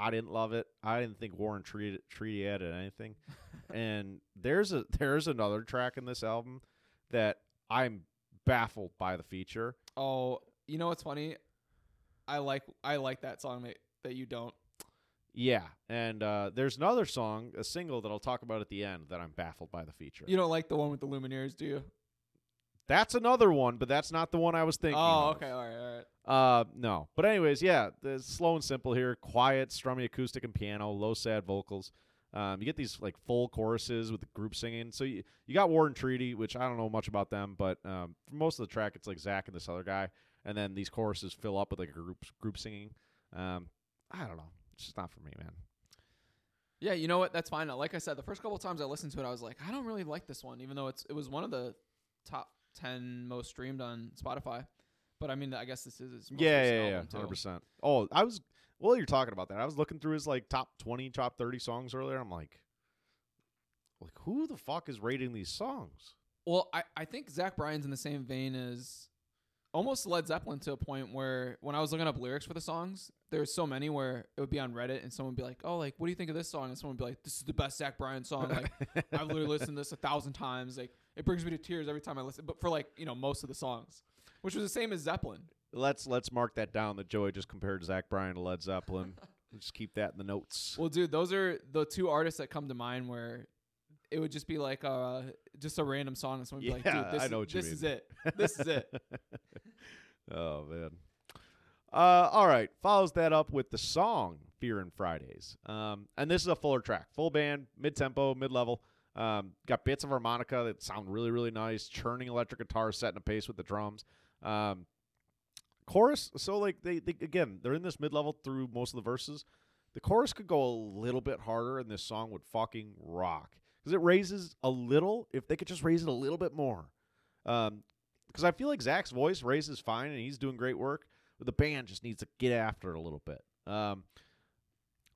I didn't love it. I didn't think Warren treated Treaty added anything. and there's a there's another track in this album that I'm baffled by the feature. Oh, you know what's funny? I like I like that song that, that you don't. Yeah, and uh, there's another song, a single that I'll talk about at the end that I'm baffled by the feature. You don't like the one with the Lumineers, do you? That's another one, but that's not the one I was thinking. Oh, of. okay, all right, all right. Uh, no. But anyways, yeah, the slow and simple here, quiet, strummy acoustic and piano, low sad vocals. Um, you get these like full choruses with the group singing. So you you got War and Treaty, which I don't know much about them, but um, for most of the track, it's like Zach and this other guy, and then these choruses fill up with like a group group singing. Um, I don't know. It's just not for me, man. Yeah, you know what? That's fine. Like I said, the first couple of times I listened to it, I was like, I don't really like this one, even though it's it was one of the top ten most streamed on Spotify. But I mean, I guess this is his most Yeah, yeah, yeah, hundred percent. Oh, I was. Well, you're talking about that. I was looking through his like top twenty, top thirty songs earlier. I'm like, like who the fuck is rating these songs? Well, I, I think Zach Bryan's in the same vein as almost Led Zeppelin to a point where when I was looking up lyrics for the songs, there's so many where it would be on Reddit and someone would be like, "Oh, like what do you think of this song?" And someone would be like, "This is the best Zach Bryan song. Like I've literally listened to this a thousand times. Like it brings me to tears every time I listen." But for like you know most of the songs, which was the same as Zeppelin. let's let's mark that down. That Joey just compared Zach Bryan to Led Zeppelin. Just keep that in the notes. Well, dude, those are the two artists that come to mind where it would just be like uh just a random song and someone would be like, "Dude, this, I know what you this mean. is it. This is it." oh man. Uh, all right. Follows that up with the song "Fear and Fridays," um, and this is a fuller track, full band, mid tempo, mid level. Um, got bits of harmonica that sound really, really nice. Churning electric guitar, setting a pace with the drums. Um, chorus. So like they, they again, they're in this mid level through most of the verses. The chorus could go a little bit harder, and this song would fucking rock because it raises a little. If they could just raise it a little bit more, um, because I feel like Zach's voice raises fine and he's doing great work, but the band just needs to get after it a little bit. Um,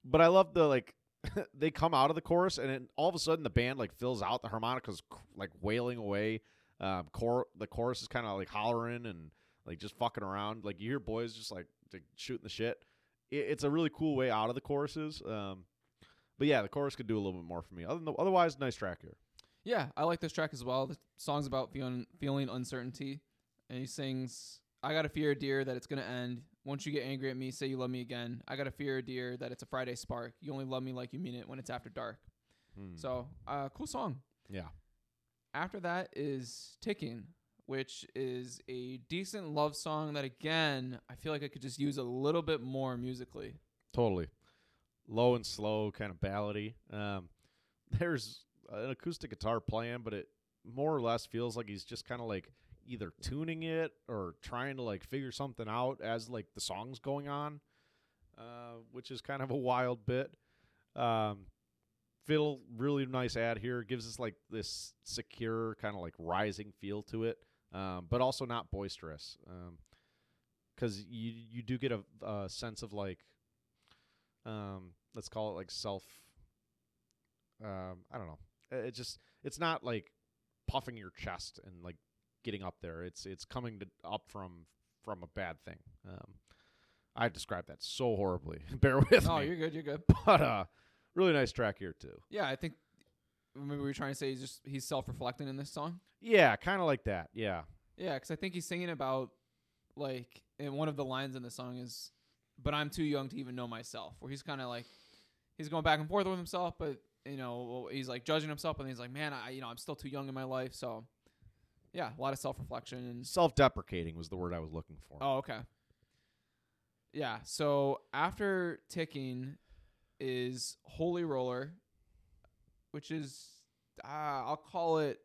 but I love the like they come out of the chorus and then all of a sudden the band like fills out the harmonicas like wailing away. Um, cor- the chorus is kind of like hollering and like just fucking around. Like you hear boys just like, like shooting the shit. It, it's a really cool way out of the choruses. Um, but yeah, the chorus could do a little bit more for me. Other than, otherwise, nice track here. Yeah, I like this track as well. The song's about feeling feeling uncertainty, and he sings, "I got a fear, dear, that it's gonna end. Once you get angry at me, say you love me again. I got a fear, dear, that it's a Friday spark. You only love me like you mean it when it's after dark." Hmm. So, uh, cool song. yeah. After that is "Ticking," which is a decent love song that, again, I feel like I could just use a little bit more musically. Totally. Low and slow, kind of ballady. Um, there's an acoustic guitar playing, but it more or less feels like he's just kind of like either tuning it or trying to like figure something out as like the song's going on, uh, which is kind of a wild bit. Um, fiddle, really nice ad here. Gives us like this secure, kind of like rising feel to it, um, but also not boisterous. Because you you do get a, a sense of like um, let's call it like self. Um, I don't know. It, it just it's not like puffing your chest and like getting up there. It's it's coming to, up from from a bad thing. Um, I described that so horribly. Bear with me. oh, me. you're good. You're good. But uh, really nice track here too. Yeah, I think maybe we were trying to say he's just he's self-reflecting in this song. Yeah, kind of like that. Yeah. Yeah, because I think he's singing about like, and one of the lines in the song is, "But I'm too young to even know myself." Where he's kind of like, he's going back and forth with himself, but you know, he's like judging himself, and he's like, "Man, I, you know, I'm still too young in my life." So, yeah, a lot of self-reflection and Self-deprecating was the word I was looking for. Oh, okay. Yeah. So after ticking is Holy Roller, which is uh, I'll call it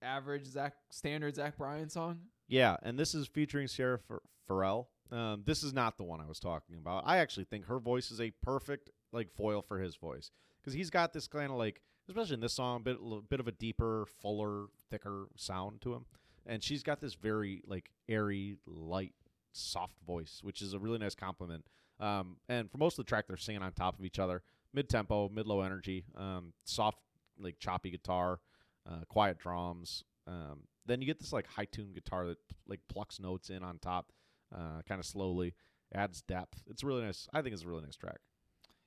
average Zach standard Zach Bryan song. Yeah, and this is featuring Sierra Fer- Ferrell. Um, this is not the one I was talking about. I actually think her voice is a perfect like foil for his voice because he's got this kind of like, especially in this song, a bit bit of a deeper, fuller, thicker sound to him, and she's got this very like airy, light, soft voice, which is a really nice compliment. Um, and for most of the track, they're singing on top of each other, mid tempo, mid low energy, um, soft like choppy guitar, uh, quiet drums. Um, then you get this like high tuned guitar that like plucks notes in on top, uh, kind of slowly, adds depth. It's really nice. I think it's a really nice track.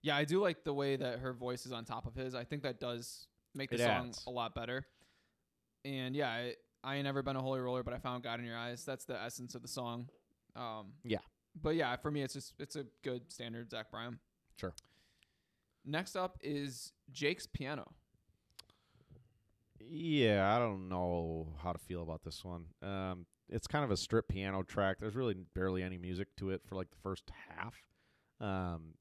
Yeah, I do like the way that her voice is on top of his. I think that does make the It song adds. a lot better. And yeah, I, I ain't never been a holy roller, but I found God in your eyes. That's the essence of the song. Um, Yeah. But yeah, for me, it's just it's a good standard Zach Bryan. Sure. Next up is Jake's piano. Yeah, I don't know how to feel about this one. Um, it's kind of a strip piano track. There's really barely any music to it for like the first half. Um,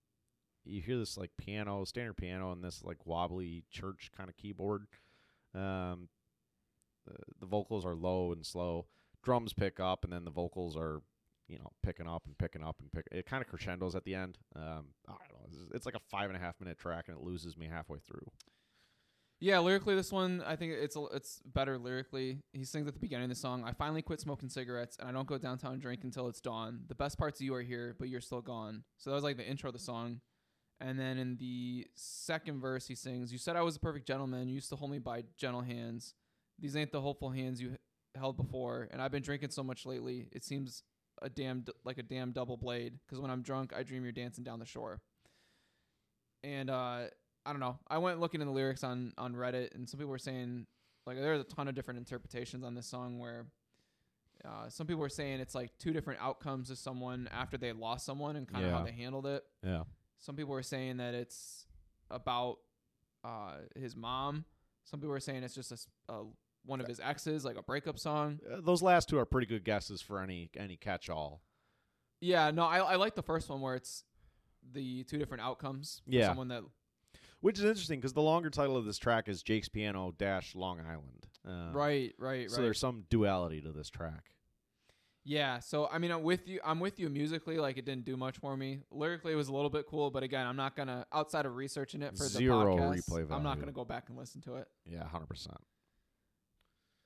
you hear this like piano, standard piano, and this like wobbly church kind of keyboard. Um, the, the vocals are low and slow. Drums pick up, and then the vocals are, you know, picking up and picking up and pick. It kind of crescendos at the end. Um, I don't know. It's, it's like a five and a half minute track, and it loses me halfway through. Yeah, lyrically, this one I think it's it's better lyrically. He sings at the beginning of the song, "I finally quit smoking cigarettes and I don't go downtown and drink until it's dawn. The best parts of you are here, but you're still gone." So that was like the intro of the song. And then in the second verse, he sings, "You said I was a perfect gentleman. You used to hold me by gentle hands. These ain't the hopeful hands you held before. And I've been drinking so much lately, it seems a damn like a damn double blade. Because when I'm drunk, I dream you're dancing down the shore." And uh, I don't know. I went looking in the lyrics on on Reddit, and some people were saying like there's a ton of different interpretations on this song. Where uh, some people were saying it's like two different outcomes of someone after they lost someone and kind of how they handled it. Yeah. Some people were saying that it's about uh, his mom. Some people were saying it's just a, a- one of his exes, like a breakup song. Uh, those last two are pretty good guesses for any any catch all. Yeah, no, I I like the first one where it's the two different outcomes. for Yeah. someone that Which is interesting because the longer title of this track is Jake's Piano Dash Long Island. Um, right, right, So there's some duality to this track. Yeah, so I mean, I'm with you. I'm with you musically. Like it didn't do much for me. Lyrically, it was a little bit cool, but again, I'm not gonna outside of researching it for the Zero podcast. replay I'm not gonna go back and listen to it. Yeah, hundred percent.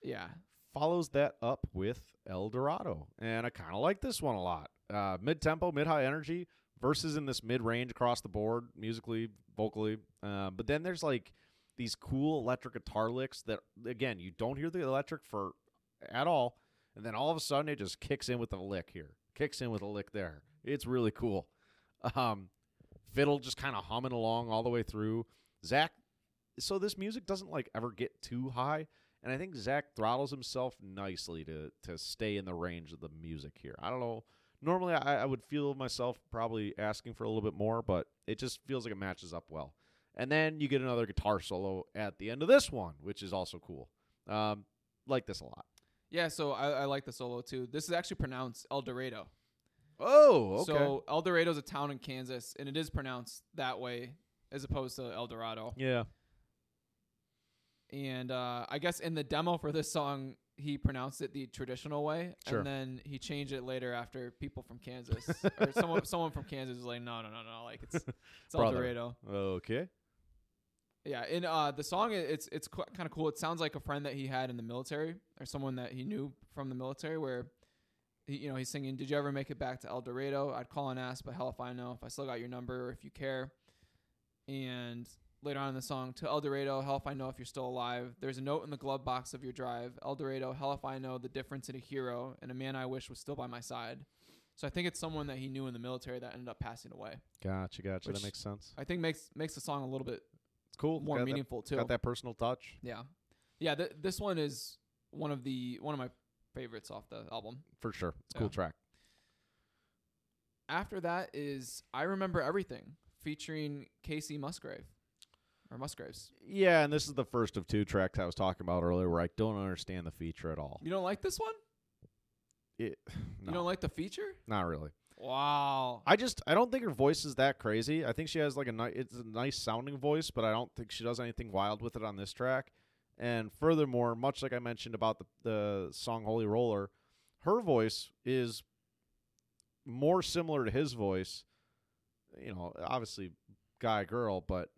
Yeah, Follows that up with El Dorado, and I kind of like this one a lot. Uh, mid tempo, mid high energy verses in this mid range across the board, musically, vocally. Uh, but then there's like these cool electric guitar licks that again you don't hear the electric for at all, and then all of a sudden it just kicks in with a lick here, kicks in with a lick there. It's really cool. Um, fiddle just kind of humming along all the way through. Zach, so this music doesn't like ever get too high, and I think Zach throttles himself nicely to to stay in the range of the music here. I don't know. Normally, I, I would feel myself probably asking for a little bit more, but it just feels like it matches up well. And then you get another guitar solo at the end of this one, which is also cool. Um, like this a lot. Yeah. So I, I like the solo too. This is actually pronounced El Dorado. Oh, okay. So El Dorado is a town in Kansas, and it is pronounced that way as opposed to El Dorado. yeah. And uh, I guess in the demo for this song, he pronounced it the traditional way, Sure. and then he changed it later after people from Kansas or someone someone from Kansas was like, no, no, no, no, like it's it's El Dorado. Okay. Yeah, in uh, the song, it's it's kind of cool. It sounds like a friend that he had in the military or someone that he knew from the military, where he, you know he's singing, "Did you ever make it back to El Dorado? I'd call and ask, but hell if I know if I still got your number or if you care." And later on in the song, to El Dorado, hell if I know if you're still alive. There's a note in the glove box of your drive. El Dorado, hell if I know the difference in a hero and a man I wish was still by my side. So I think it's someone that he knew in the military that ended up passing away. Gotcha, gotcha. That makes sense. I think makes makes the song a little bit cool. more got meaningful that, too. Got that personal touch Yeah, yeah. Th- this one is one of the one of my favorites off the album. for sure. It's a Yeah. cool track. After that is I remember everything featuring Kacey Musgrave or Musgraves. Yeah, and this is the first of two tracks I was talking about earlier where I don't understand the feature at all. You don't like this one? It, You don't like the feature? not really. Wow. I just I don't think her voice is that crazy. I think she has like a nice it's a nice sounding voice, but I don't think she does anything wild with it on this track. And furthermore, much like I mentioned about the the song Holy Roller, her voice is more similar to his voice. You know, obviously guy girl, but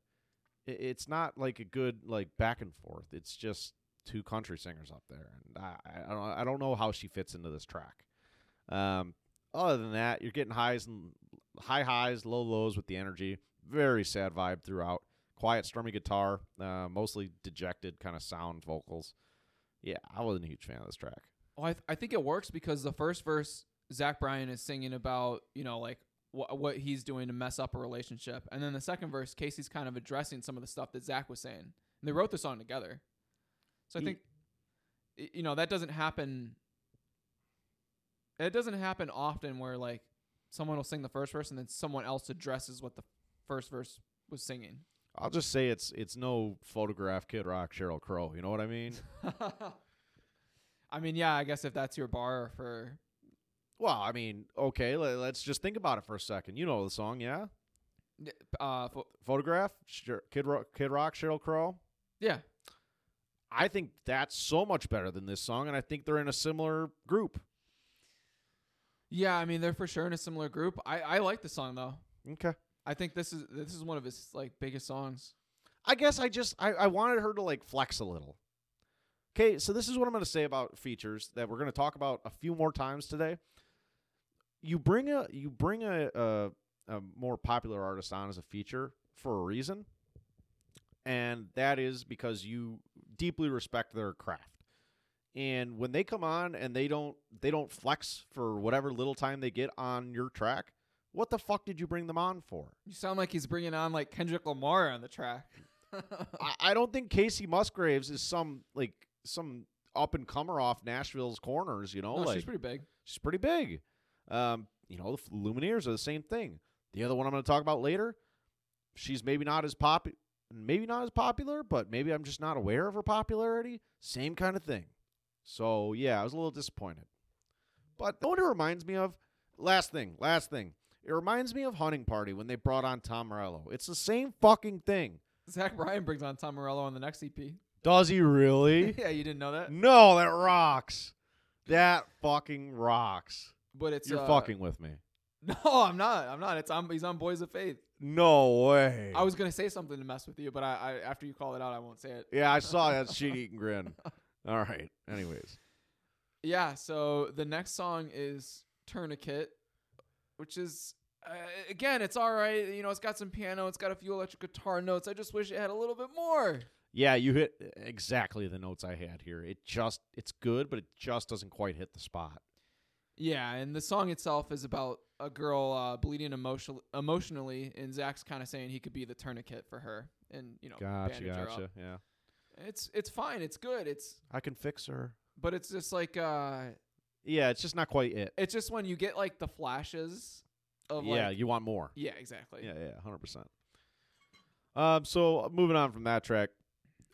i it's not like a good like back and forth. It's just two country singers up there, and I I don't I don't know how she fits into this track. Um, other than that, you're getting highs and high highs, low lows with the energy. Very sad vibe throughout. Quiet, stormy guitar, uh, mostly dejected kind of sound vocals. Yeah, I wasn't a huge fan of this track. Well, I, th- I think it works because the first verse, Zach Bryan is singing about, you know, like wh- what he's doing to mess up a relationship. And then the second verse, Kacey's kind of addressing some of the stuff that Zach was saying. And they wrote the song together. So I Ye- think, you know, that doesn't happen. It doesn't happen often where, like, someone will sing the first verse and then someone else addresses what the first verse was singing. I'll just say it's it's no photograph Kid Rock Sheryl Crow. You know what I mean? I mean, yeah, I guess if that's your bar for well, I mean, okay, let, let's just think about it for a second. You know the song, yeah? uh, pho- Photograph Kid Rock, Kid Rock Sheryl Crow. yeah, I think that's so much better than this song, and I think they're in a similar group. Yeah, I mean they're for sure in a similar group. I I like the song though. Okay. I think this is this is one of his like biggest songs. I guess I just I, I wanted her to like flex a little. Okay, so this is what I'm going to say about features that we're going to talk about a few more times today. You bring a you bring a, a a more popular artist on as a feature for a reason, and that is because you deeply respect their craft. And when they come on and they don't they don't flex for whatever little time they get on your track, what the fuck did you bring them on for? You sound like he's bringing on like Kendrick Lamar on the track. I, I don't think Kacey Musgraves is some like some up and comer off Nashville's corners. You know, no, like she's pretty big. she's pretty big. Um, you know, the Lumineers are the same thing. The other one I'm going to talk about later, she's maybe not as pop, maybe not as popular, but maybe I'm just not aware of her popularity. Same kind of thing. So yeah, I was a little disappointed. But you know what it reminds me of? Last thing, last thing. It reminds me of Hunting Party when they brought on Tom Morello. It's the same fucking thing. Zach Bryan brings on Tom Morello on the next EP. Does he really? yeah, you didn't know that, no, that rocks. That fucking rocks. but it's You're uh, fucking with me. No, I'm not. I'm not. It's on. He's on Boys of Faith. No way. I was gonna say something to mess with you, but I, I after you call it out, I won't say it. yeah, I saw that shit eating grin. All right. Anyways. Yeah. So the next song is Tourniquet, which is uh, again, it's all right. You know, it's got some piano, it's got a few electric guitar notes. I just wish it had a little bit more. Yeah, you hit exactly the notes I had here. It just it's good, but it just doesn't quite hit the spot. Yeah, and the song itself is about a girl uh, bleeding emotional, emotionally, and Zach's kind of saying he could be the tourniquet for her, and you know, Gotcha, gotcha. Yeah. It's it's fine, it's good, it's I can fix her. but it's just like uh, Yeah, it's just not quite it. it's just when you get like the flashes of yeah, like you want more. yeah, exactly. Yeah, yeah, hundred percent. Um, so moving on from that track,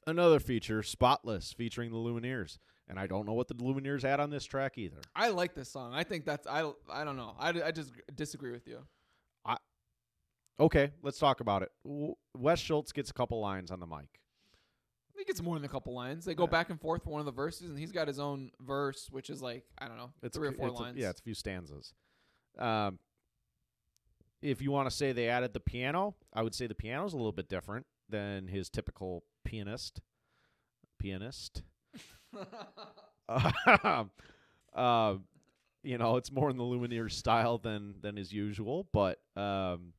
another feature, "Spotless," featuring the Lumineers, and I don't know what the Lumineers had on this track either. I like this song. I think that's I I don't know. I, I just disagree with you. I Okay, let's talk about it. W- Wes Schultz gets a couple lines on the mic. I think it's more than a couple lines. They go Yeah. back and forth for one of the verses, and he's got his own verse, which is like I don't know, It's three a, or four it's a- lines. yeah, it's a few stanzas. Um, if you want to say they added the piano, I would say the piano's a little bit different than his typical pianist. Pianist. um, uh, you know, it's more in the Lumineers style than than is usual. But um,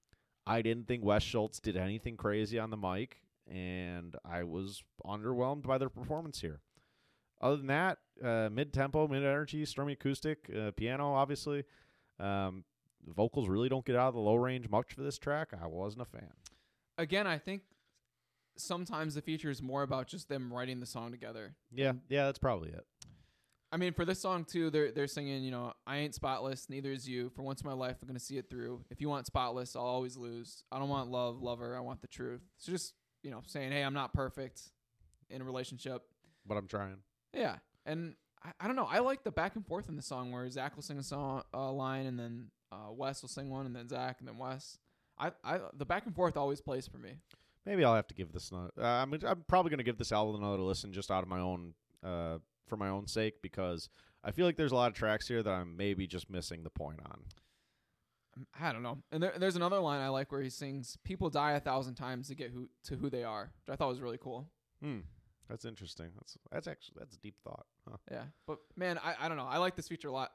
I didn't think Wes Schultz did anything crazy on the mic, and I was underwhelmed by their performance here. Other than that, uh, mid tempo, mid energy, stormy acoustic, uh, piano, obviously. Um, vocals really don't get out of the low range much for this track. I wasn't a fan. Again, I think sometimes the feature is more about just them writing the song together. Yeah, yeah, that's probably it. I mean, for this song too, they're they're singing, you know, I ain't spotless, neither is you. For once in my life, I'm gonna see it through. If you want spotless, I'll always lose. I don't want love, lover. I want the truth. So just you know, saying, hey, I'm not perfect in a relationship. But I'm trying. Yeah, and I, I don't know. I like the back and forth in the song where Zach will sing a song, a line, and then uh, Wes will sing one, and then Zach, and then Wes. I, I, the back and forth always plays for me. Maybe I'll have to give this. Another, uh, I'm I'm probably gonna give this album another listen just out of my own uh for my own sake because I feel like there's a lot of tracks here that I'm maybe just missing the point on. I don't know. And there, there's another line I like where he sings, "People die a thousand times to get who to who they are," which I thought was really cool. Hmm. That's interesting. That's that's actually that's a deep thought. Huh. Yeah, but man, I, I don't know. I like this feature a lot.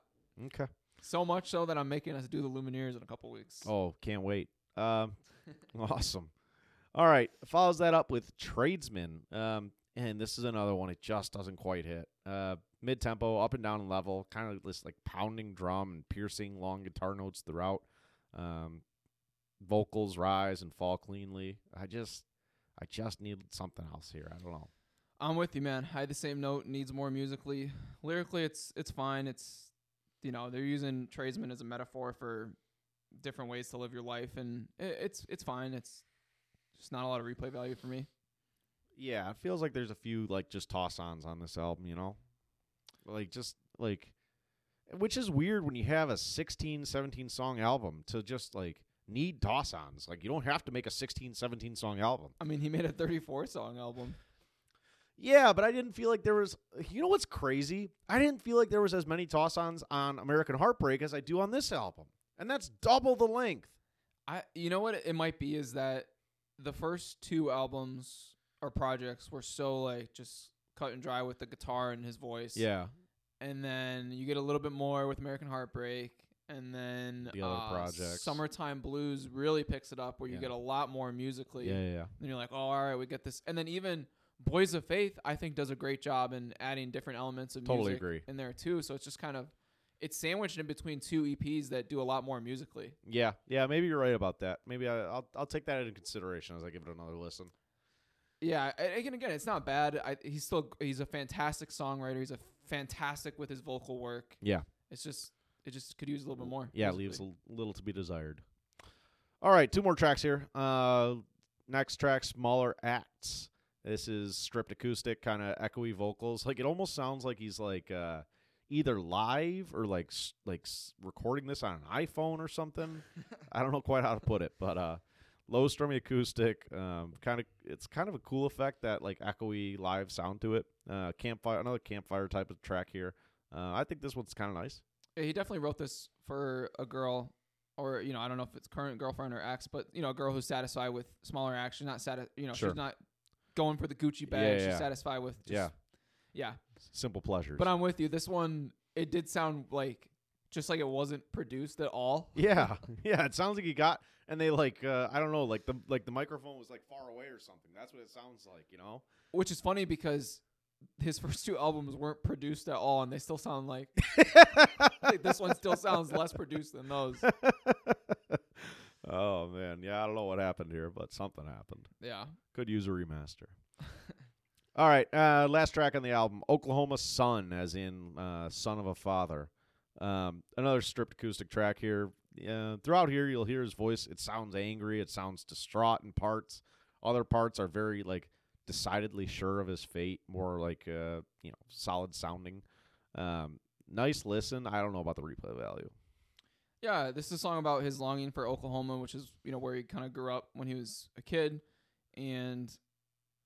Okay. So much so that I'm making us do the Lumineers in a couple weeks. Oh, can't wait. Um, awesome. All right. Follows that up with Tradesman. Um, and this is another one. It just doesn't quite hit. Uh, mid tempo, up and down level, kind of this like pounding drum and piercing long guitar notes throughout. Um, vocals rise and fall cleanly. I just, I just needed something else here. I don't know. I'm with you, man. I had the same note. Needs more musically. Lyrically, it's it's fine. It's you know they're using tradesman as a metaphor for different ways to live your life, and it, it's it's fine. It's just not a lot of replay value for me. Yeah, it feels like there's a few like just toss ons on this album, you know? Like just like which is weird when you have a 16, 17 song album to just like need toss ons. Like you don't have to make a 16, 17 song album. I mean, he made a 34 song album. Yeah, but I didn't feel like there was you know what's crazy? I didn't feel like there was as many toss ons on American Heartbreak as I do on this album. And that's double the length. I you know what it might be is that the first two albums or projects were so like just cut and dry with the guitar and his voice. Yeah. And then you get a little bit more with American Heartbreak. And then The other uh, projects. Summertime Blues really picks it up where you Yeah. get a lot more musically. Yeah, yeah, yeah. And you're like, oh, all right, we get this. And then even Boys of Faith, I think, does a great job in adding different elements of Totally music agree. in there too. So it's just kind of it's sandwiched in between two EPs that do a lot more musically. Yeah, yeah, maybe you're right about that. Maybe I, I'll I'll take that into consideration as I give it another listen. Yeah, again, again, it's not bad. I, he's still he's a fantastic songwriter. He's a fantastic with his vocal work. Yeah. It's just it just could use a little bit more. Yeah, musically. leaves a little to be desired. All right, two more tracks here. Uh, next track, smaller acts. This is stripped acoustic, kind of echoey vocals. Like it almost sounds like he's like uh, either live or like s- like s- recording this on an iPhone or something. I don't know quite how to put it, but uh, low strummy acoustic. Um, kind of, it's kind of a cool effect that like echoey live sound to it. Uh, campfire, another campfire type of track here. Uh, I think this one's kind of nice. Yeah, he definitely wrote this for a girl, or you know, I don't know if it's current girlfriend or ex, but you know, a girl who's satisfied with smaller action, not sati- You know, Sure. she's not going for the Gucci bag. Yeah, she's yeah. satisfied with just, Yeah. yeah. Simple pleasures. But I'm with you. This one, it did sound like just like it wasn't produced at all. Yeah, yeah. It sounds like he got, and they like, uh, I don't know, like the like the microphone was like far away or something. That's what it sounds like, you know. Which is funny because his first two albums weren't produced at all, and they still sound like, like this one still sounds less produced than those. oh man, yeah. I don't know what happened here, but something happened. Yeah. Could use a remaster. All right, uh, last track on the album, Oklahoma Sun, as in uh, son of a father. Um, another stripped acoustic track here. Uh, throughout here, you'll hear his voice. It sounds angry. It sounds distraught in parts. Other parts are very like decidedly sure of his fate, more like uh, you know solid sounding. Um, nice listen. I don't know about the replay value. Yeah, this is a song about his longing for Oklahoma, which is you know where he kind of grew up when he was a kid, and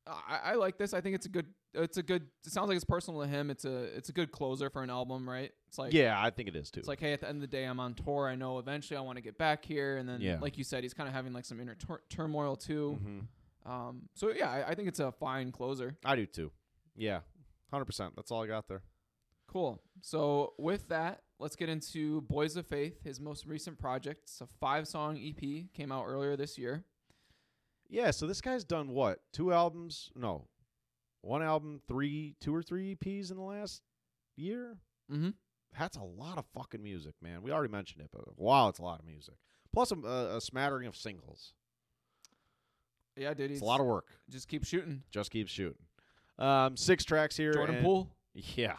I, I like this. I think it's a good. It's a good. It sounds like it's personal to him. It's a. It's a good closer for an album, right? It's like yeah, I think it is too. It's like, hey, at the end of the day, I'm on tour. I know eventually I want to get back here, and then, Yeah. like you said, he's kind of having like some inner tur- turmoil too. Mhm. Um, so yeah, I, I think it's a fine closer. I do too. Yeah, hundred percent. That's all I got there. Cool. So with that, let's get into Boys of Faith, his most recent project. It's a five-song EP, came out earlier this year. Yeah, so this guy's done what? Two albums? No. One album, three, two or three EPs in the last year? Mm-hmm. That's a lot of fucking music, man. We already mentioned it, but wow, it's a lot of music. Plus a, a, a smattering of singles. Yeah, dude. It's a lot of work. Just keep shooting. Just keep shooting. Um, six tracks here. Jordan Poole. Yeah.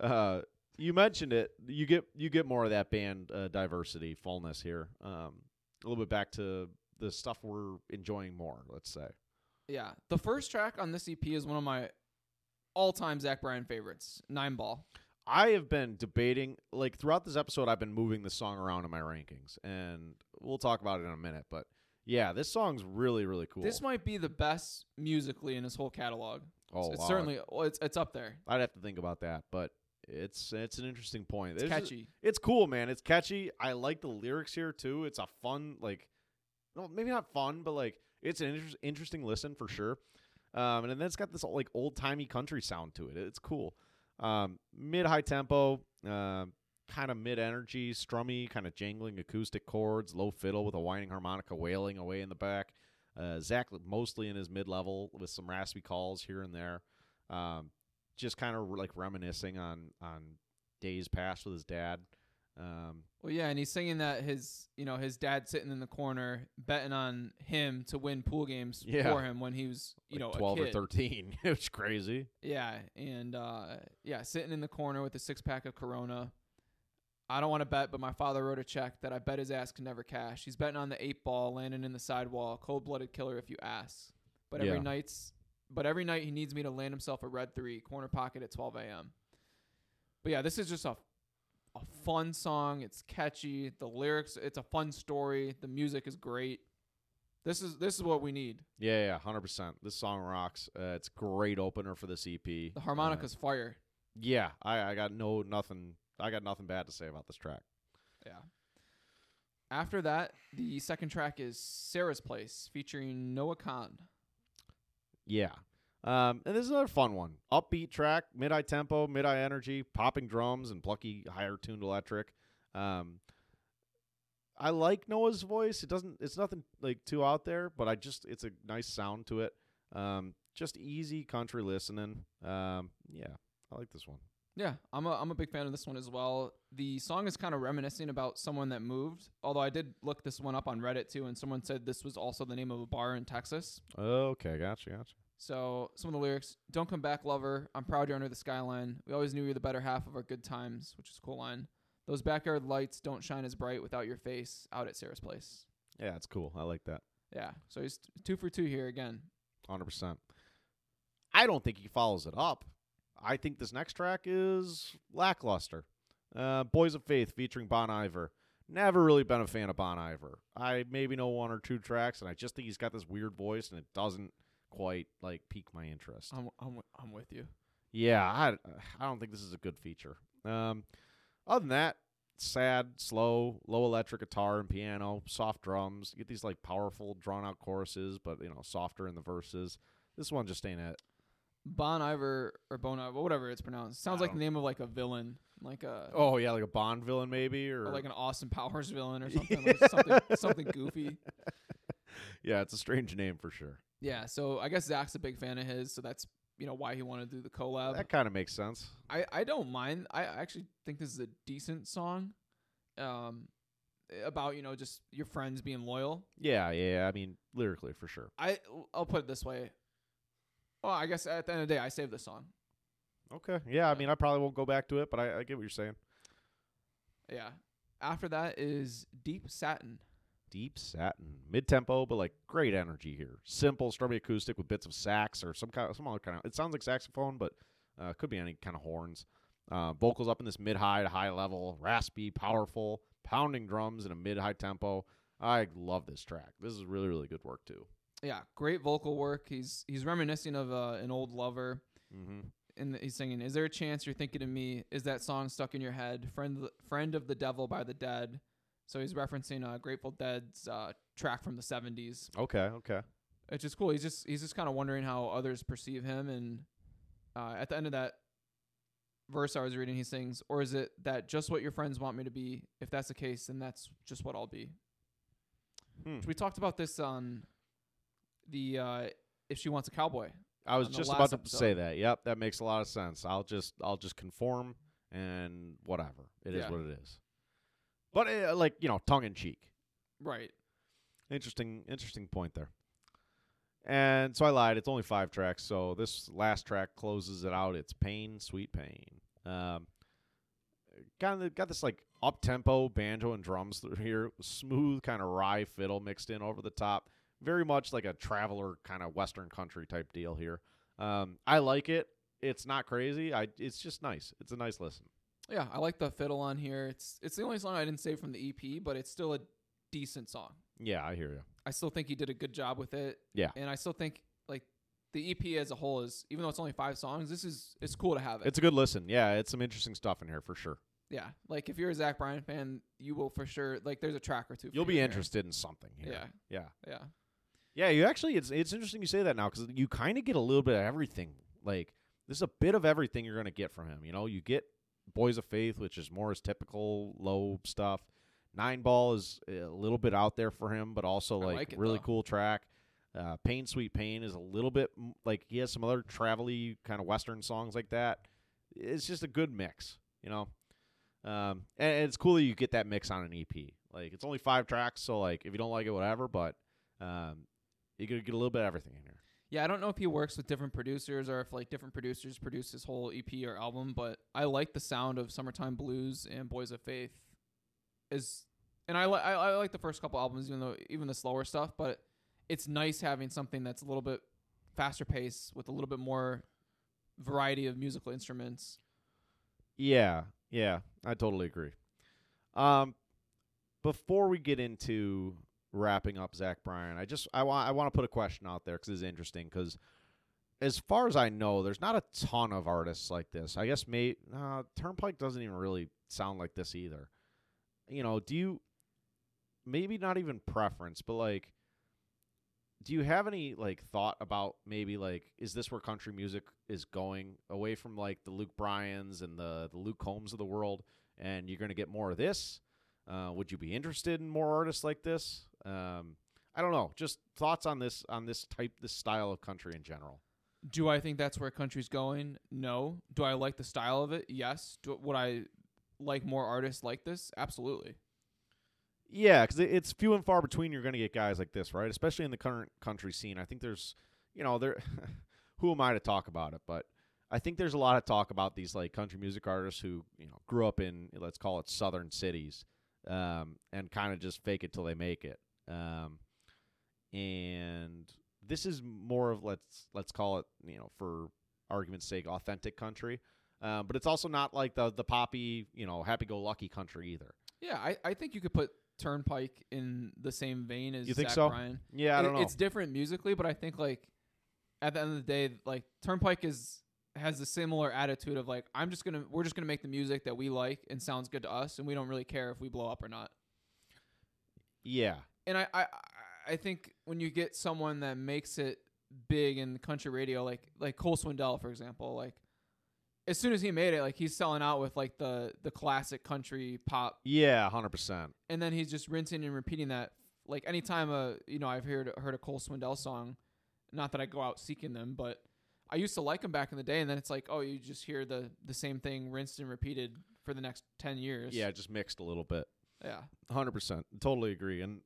Uh, you mentioned it. You get you get more of that band uh, diversity, fullness here. Um, a little bit back to the stuff we're enjoying more. Let's say. Yeah. The first track on this EP is one of my all-time Zach Bryan favorites, Nine Ball. I have been debating, like throughout this episode, I've been moving the song around in my rankings, and we'll talk about it in a minute. But yeah, this song's really, really cool. This might be the best musically in his whole catalog. oh, it's wow. certainly it's it's up there. I'd have to think about that, but it's it's an interesting point. It's a- catchy. it's cool, man. It's catchy. I like the lyrics here too. It's a fun, like, no, maybe not fun, but like it's an inter- interesting listen for sure. Um, and then it's got this like old timey country sound to it. It's cool. Um, mid high tempo, uh, kind of mid energy, strummy, kind of jangling acoustic chords, low fiddle with a whining harmonica wailing away in the back. Uh, Zach mostly in his mid level with some raspy calls here and there. Um, just kind of like reminiscing on on days past with his dad. Um, Well, yeah, and he's singing that his, you know, his dad sitting in the corner betting on him to win pool games Yeah. for him when he was, you like know, twelve or thirteen. it's crazy. Yeah, and uh, yeah, sitting in the corner with a six pack of Corona. I don't want to bet, but my father wrote a check that I bet his ass can never cash. He's betting on the eight ball landing in the sidewall, cold blooded killer if you ask. But every Yeah. night's, but every night he needs me to land himself a red three corner pocket at 12 a.m. But yeah, this is just a a fun song. It's catchy. The lyrics, it's a fun story. The music is great. This is this is what we need. Yeah, yeah, hundred percent. This song rocks. Uh, it's great opener for this EP. The Uh, harmonica's fire. yeah, I, I got no nothing. I got nothing bad to say about this track. Yeah. After that, the second track is Sarah's Place featuring Noah Kahan. Yeah. Um, and this is another fun one. Upbeat track, mid high tempo, mid high energy, popping drums and plucky higher tuned electric. Um, I like Noah's voice. It doesn't. It's nothing like too out there, but I just it's a nice sound to it. Um, just easy country listening. Um, yeah, I like this one. Yeah, I'm a I'm a big fan of this one as well. The song is kind of reminiscing about someone that moved. Although I did look this one up on Reddit too, and someone said this was also the name of a bar in Texas. Okay, gotcha, gotcha. So some of the lyrics: "Don't come back, lover. I'm proud you're under the skyline. We always knew you're the better half of our good times," which is a cool line. Those backyard lights don't shine as bright without your face out at Sarah's place. Yeah, it's cool. I like that. Yeah, so he's t- two for two here again. Hundred percent. I don't think he follows it up. I think this next track is lackluster. Uh, Boys of Faith featuring Bon Iver. Never really been a fan of Bon Iver. I maybe know one or two tracks, and I just think he's got this weird voice, and it doesn't quite like pique my interest. I'm I'm, I'm with you. Yeah, I, I don't think this is a good feature. Um, other than that, sad, slow, low electric guitar and piano, soft drums. You get these like powerful, drawn out choruses, but you know, softer in the verses. This one just ain't it. Bon Iver or Bon Iver, whatever it's pronounced. Sounds I like the name of like a villain, like a Oh yeah, like a Bond villain maybe, or, or like an Austin Powers villain or something, like something something goofy. yeah, it's a strange name for sure. Yeah, so I guess Zach's a big fan of his, so that's you know why he wanted to do the collab. that kind of makes sense. I I don't mind. I actually think this is a decent song, um, about you know just your friends being loyal. Yeah, yeah. I mean, lyrically for sure. I I'll put it this way. Well, I guess at the end of the day, I saved this song. Okay. Yeah, I mean, I probably won't go back to it, but I, I get what you're saying. Yeah. After that is Deep Satin. Deep satin, mid tempo, but like great energy here. Simple, strummy acoustic with bits of sax or some kind of some other kind of. It sounds like saxophone, but uh, could be any kind of horns. Uh, vocals up in this mid high to high level, raspy, powerful, pounding drums in a mid high tempo. I love this track. This is really really good work too. Yeah, great vocal work. He's he's reminiscing of uh, an old lover. Mm-hmm. and he's singing, "Is there a chance you're thinking of me? Is that song stuck in your head? Friend, friend of the devil by the dead." So he's referencing uh, Grateful Dead's uh, track from the '70s, Okay, okay. which is cool. He's just he's just kind of wondering how others perceive him, and uh, at the end of that verse I was reading, he sings, "Or is it that just what your friends want me to be? If that's the case, then that's just what I'll be." Hmm. We talked about this on the uh, "If She Wants a Cowboy." I was just about to say that. Yep, that makes a lot of sense. I'll just I'll just conform and whatever. It is Yeah. what it is. But uh, like you know, tongue in cheek. Right. Interesting, interesting point there. And so I lied. It's only five tracks. So this last track closes it out. It's pain, sweet pain. Um, kind of got this like up tempo banjo and drums through here, smooth kind of rye fiddle mixed in over the top. Very much like a traveler kind of western country type deal here. Um, I like it. It's not crazy. I it's just nice. It's a nice listen. Yeah, I like the fiddle on here. It's it's the only song I didn't save from the EP, but it's still a decent song. Yeah, I hear you. I still think he did a good job with it. Yeah. And I still think like the EP as a whole is even though it's only five songs, this is it's cool to have it. It's a good listen. Yeah, it's some interesting stuff in here for sure. yeah, like if you're a Zach Bryan fan, you will for sure like there's a track or two. for You'll be here. interested in something here. Yeah, Yeah. yeah, Yeah, you actually it's it's interesting you say that now cuz you kind of get a little bit of everything. Like this is a bit of everything you're going to get from him, you know? You get Boys of Faith, which is more his typical low stuff. Nine Ball is a little bit out there for him, but also like, like it, really though. cool track. Uh, Pain Sweet Pain is a little bit like he has some other travel-y kind of western songs like that. It's just a good mix, you know. Um, and, it's cool that you get that mix on an EP. Like it's only five tracks, so like if you don't like it, whatever. But um, you get get a little bit of everything in here. Yeah. I don't know if he works with different producers or if like different producers produce his whole EP or album, but I like the sound of Summertime Blues and Boys of Faith. Is and I like I, I like the first couple albums, even though even the slower stuff, but it's nice having something that's a little bit faster pace with a little bit more variety of musical instruments. Yeah, yeah, I totally agree. Um, before we get into wrapping up Zach Bryan, I just I want I want to put a question out there because it's interesting. Because as far as I know, there's not a ton of artists like this. I guess may uh, Turnpike doesn't even really sound like this either. You know, do you maybe not even preference, but like do you have any like thought about maybe like is this where country music is going away from like the Luke Bryans and the the Luke Combs of the world and you're going to get more of this uh, would you be interested in more artists like this um, I don't know just thoughts on this on this type this style of country in general Do I think that's where country's going? No. Do I like the style of it? Yes. Do, would I like more artists like this? Absolutely. Yeah, because it's few and far between. You're going to get guys like this, right? Especially in the current country scene. I think there's, you know, there. who am I to talk about it? But I think there's a lot of talk about these like country music artists who you know grew up in let's call it southern cities, um, and kind of just fake it till they make it. Um, and this is more of let's let's call it you know for argument's sake authentic country. Um, but it's also not like the the poppy, you know, happy go lucky country either. Yeah, I, I think you could put Turnpike in the same vein as You think Zach so? Bryan. Yeah, I It- don't know. It's different musically, but I think like at the end of the day, like Turnpike is has a similar attitude of like I'm just gonna we're just gonna make the music that we like and sounds good to us, and we don't really care if we blow up or not. yeah, And I I I think when you get someone that makes it big in country radio, like like Cole Swindell, for example, like as soon as he made it, like he's selling out with like the the classic country pop Yeah, hundred percent. and then he's just rinsing and repeating that. Like anytime a you know I've heard heard a Cole Swindell song, not that I go out seeking them, but I used to like him back in the day, and then it's like oh you just hear the the same thing rinsed and repeated for the next ten years. Yeah, just mixed a little bit. yeah, Hundred percent. Totally agree. And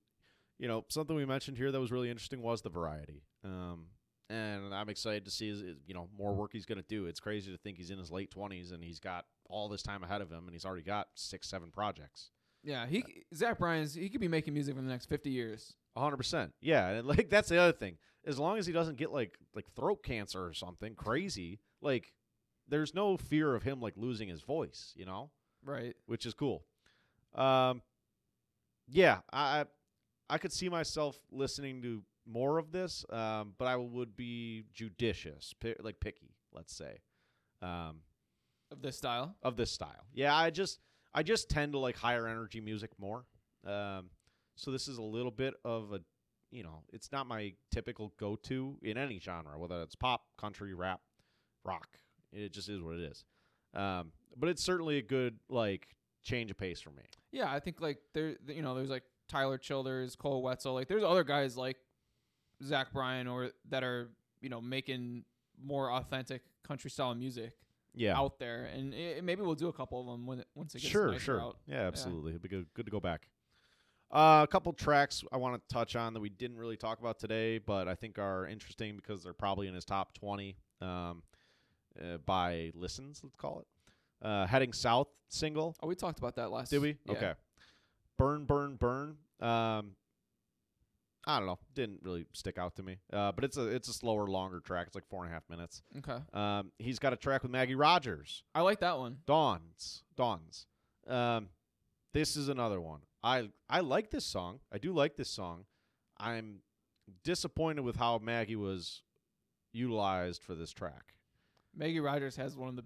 you know, something we mentioned here that was really interesting was the variety. Um, and I'm excited to see is, is, you know more work he's going to do. It's crazy to think he's in his late twenties and he's got all this time ahead of him, and he's already got six, seven projects. yeah. He Zach Bryan's he could be making music for the next fifty years. hundred percent. Yeah, and like that's the other thing. As long as he doesn't get like like throat cancer or something crazy, like there's no fear of him like losing his voice. You know. Right. which is cool. Um, yeah, I I- could see myself listening to more of this, um, but I would be judicious, pi- like picky, let's say, um, Of this style. of this style. Yeah, I just I just tend to like higher energy music more. Um, so this is a little bit of a, you know, it's not my typical go to in any genre, whether it's pop, country, rap, rock. It just is what it is. Um, but it's certainly a good like change of pace for me. Yeah, I think like there you know there's like Tyler Childers, Koe Wetzel, like there's other guys like Zach Bryan or that are you know making more authentic country style music. Yeah. out there, and it, maybe we'll do a couple of them when it, once it gets sure, nicer sure. out. Yeah, absolutely. It'd be good, good to go back. Uh, a couple tracks I want to touch on that we didn't really talk about today, but I think are interesting because they're probably in his top 20 um, uh, by listens, let's call it. Uh, Heading South single. Oh, we talked about that last. Did we? yeah. Okay. Burn, Burn, Burn. Um, I don't know. Didn't really stick out to me. Uh, but it's a it's a slower, longer track. It's like four and a half minutes. Okay, Um, he's got a track with Maggie Rogers. I like that one. Dawns. Dawns. Um, this is another one. I I like this song. I do like this song. I'm disappointed with how Maggie was utilized for this track. Maggie Rogers has one of the,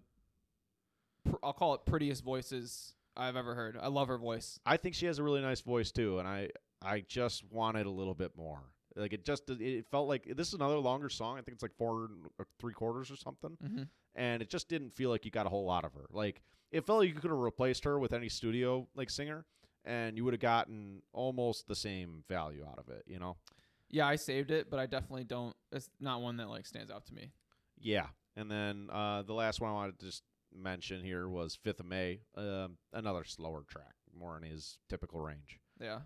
pr- I'll call it prettiest voices I've ever heard. I love her voice. I think she has a really nice voice too, and I I just wanted a little bit more. Like it just it felt like this is another longer song. I think it's like four or three quarters or something, Mm-hmm. and it just didn't feel like you got a whole lot of her. Like it felt like you could have replaced her with any studio like singer, and you would have gotten almost the same value out of it. You know? Yeah, I saved it, but I definitely don't. It's not one that like stands out to me. Yeah. And then uh, the last one I wanted to just mention here was Fifth of May, um, another slower track, more in his typical range. Yeah.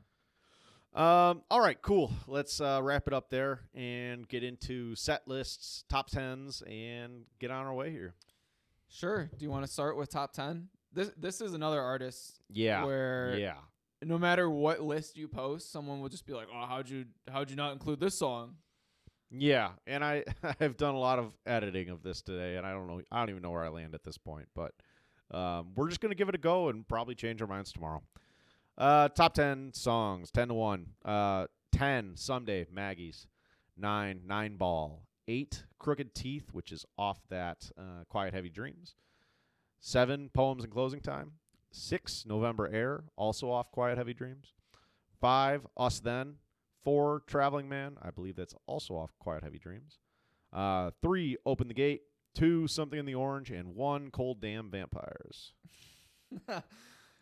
Um, all right, cool. Let's uh, wrap it up there and get into set lists, top tens, and get on our way here. Sure. Do you want to start with top ten? This this is another artist Yeah, where yeah, no matter what list you post, someone will just be like, "Oh, how'd you how'd you not include this song?" Yeah. And I I've done a lot of editing of this today, and I don't know, I don't even know where I land at this point, but um, we're just gonna give it a go and probably change our minds tomorrow. Uh, top ten songs, ten to one. Uh, ten Someday Maggie's, nine Nine Ball, eight Crooked Teeth, which is off that uh, Quiet Heavy Dreams. Seven Poems and Closing Time. Six November Air, also off Quiet Heavy Dreams. Five Us Then. Four Traveling Man, I believe that's also off Quiet Heavy Dreams. Uh, three Open the Gate. Two Something in the Orange, and one Cold Damn Vampires.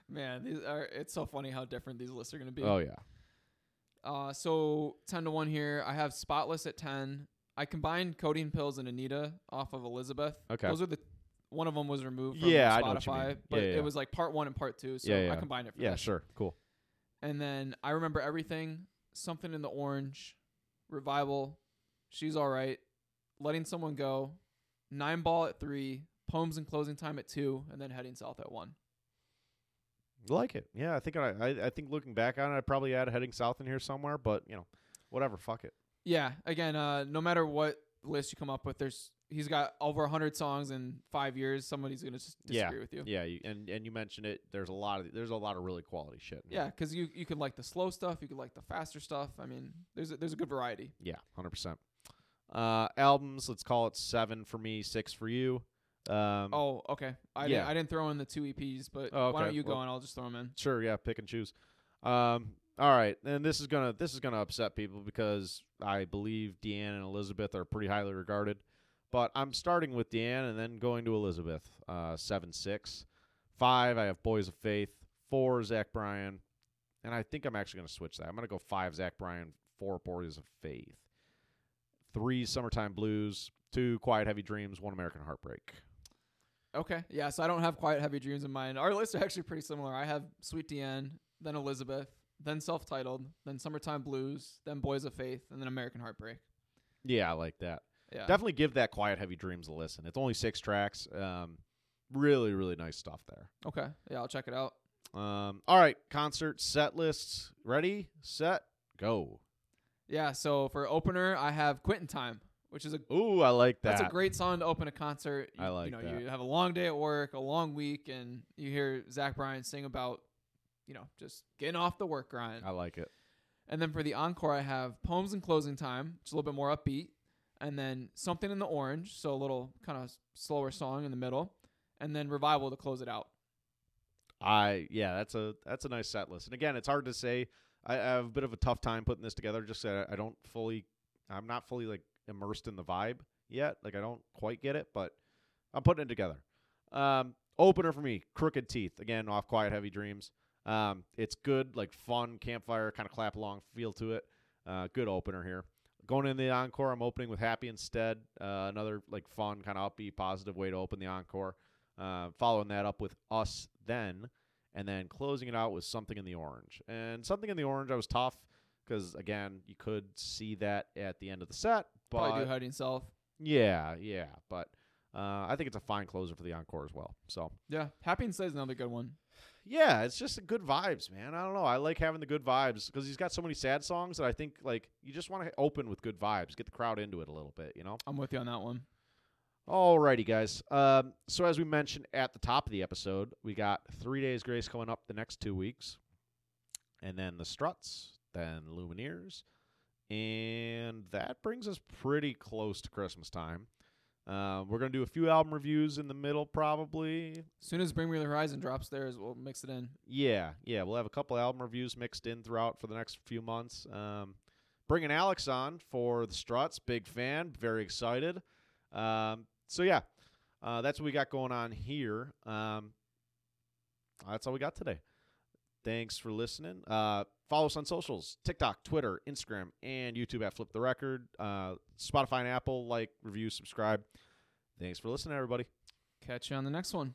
Man, these are it's so funny how different these lists are going to be. Oh yeah. Uh, so ten to one here. I have Spotless at ten. I combined Codeine Pills and Anita off of Elizabeth. Okay. Those are the one of them was removed from Yeah, I Spotify, know what you mean. but Yeah, yeah. it was like part one and part two, so Yeah, yeah. I combined it for Yeah, this. sure. Cool. And then I remember everything. Something in the orange, revival. She's all right. Letting someone go. Nine ball at three. Poems and closing time at two, and then heading south at one. Like it. Yeah, I think I, I I think looking back on it, I probably add heading south in here somewhere, but you know, whatever, fuck it. Yeah. Again, uh, no matter what list you come up with, there's he's got over hundred songs in five years. Somebody's gonna just Yeah. disagree with you. Yeah, you, and and you mentioned it. There's a lot of there's a lot of really quality shit. Yeah, because you you could like the slow stuff, you could like the faster stuff. I mean, there's a, there's a good variety. Yeah, hundred percent. Uh, albums. Let's call it seven for me, six for you. Um, Oh, okay. I yeah. didn't, I didn't throw in the two EPs, but Oh, why don't you go Well- and I'll just throw them in. Sure, yeah, pick and choose. Um, all right, and this is gonna this is gonna upset people because I believe DeAnn and Elizabeth are pretty highly regarded, but I'm starting with DeAnn and then going to Elizabeth. Uh, seven six, five. I have Boys of Faith. Four Zach Bryan, and I think I'm actually gonna switch that. I'm gonna go five Zach Bryan, four Boys of Faith, three Summertime Blues, two Quiet Heavy Dreams, one American Heartbreak. Okay. Yeah, so I don't have Quiet Heavy Dreams in mind. Our lists are actually pretty similar. I have Sweet DeAnn, then Elizabeth, then Self Titled, then Summertime Blues, then Boys of Faith, and then American Heartbreak. Yeah, I like that. Yeah. Definitely give that Quiet Heavy Dreams a listen. It's only six tracks. Um, really, really nice stuff there. Okay. Yeah, I'll check it out. Um, all right, concert set lists. Ready, set, go. Yeah, so for opener, I have Quitting Time, which is a Ooh, I like that. That's a great song to open a concert. You, I like you know, that. you have a long day at work, a long week, and you hear Zach Bryan sing about, you know, just getting off the work grind. I like it. And then for the encore, I have Poems and Closing Time, which is a little bit more upbeat, and then Something in the Orange, so a little kind of slower song in the middle, and then Revival to close it out. I yeah, that's a that's a nice set list. And again, it's hard to say. I, I have a bit of a tough time putting this together. Just that I don't fully, I'm not fully like immersed in the vibe yet. Like I don't quite get it, but I'm putting it together. Um, opener for me, Crooked Teeth. Again, off Quiet Heavy Dreams. Um, it's good, like fun campfire kind of clap along feel to it. Uh, good opener here. Going in the encore, I'm opening with Happy Instead. Uh, another like fun kind of upbeat, positive way to open the encore. Uh, following that up with Us Then, and then closing it out with Something in the Orange. And Something in the Orange, I was tough because again, you could see that at the end of the set, but Probably do Heading South. yeah, yeah, but uh, I think it's a fine closer for the encore as well. So Yeah, Happy Instead is another good one. Yeah, it's just good vibes, man. I don't know. I like having the good vibes because he's got so many sad songs that I think like you just want to open with good vibes, get the crowd into it a little bit, you know. I'm with you on that one. Alrighty, guys. Um, so as we mentioned at the top of the episode, we got Three Days Grace coming up the next two weeks, and then the Struts, then Lumineers, And that brings us pretty close to Christmas time. Uh, we're going to do a few album reviews in the middle, probably. As soon as Bring Me the Horizon drops theirs, we'll mix it in. Yeah, yeah. We'll have a couple album reviews mixed in throughout for the next few months. Um, bringing Alex on for the Struts. Big fan. Very excited. Um, so, yeah, uh, that's what we got going on here. Um, that's all we got today. Thanks for listening. Uh, follow us on socials TikTok, Twitter, Instagram, and YouTube at Flip the Record. Uh, Spotify and Apple, like, review, subscribe. Thanks for listening, everybody. Catch you on the next one.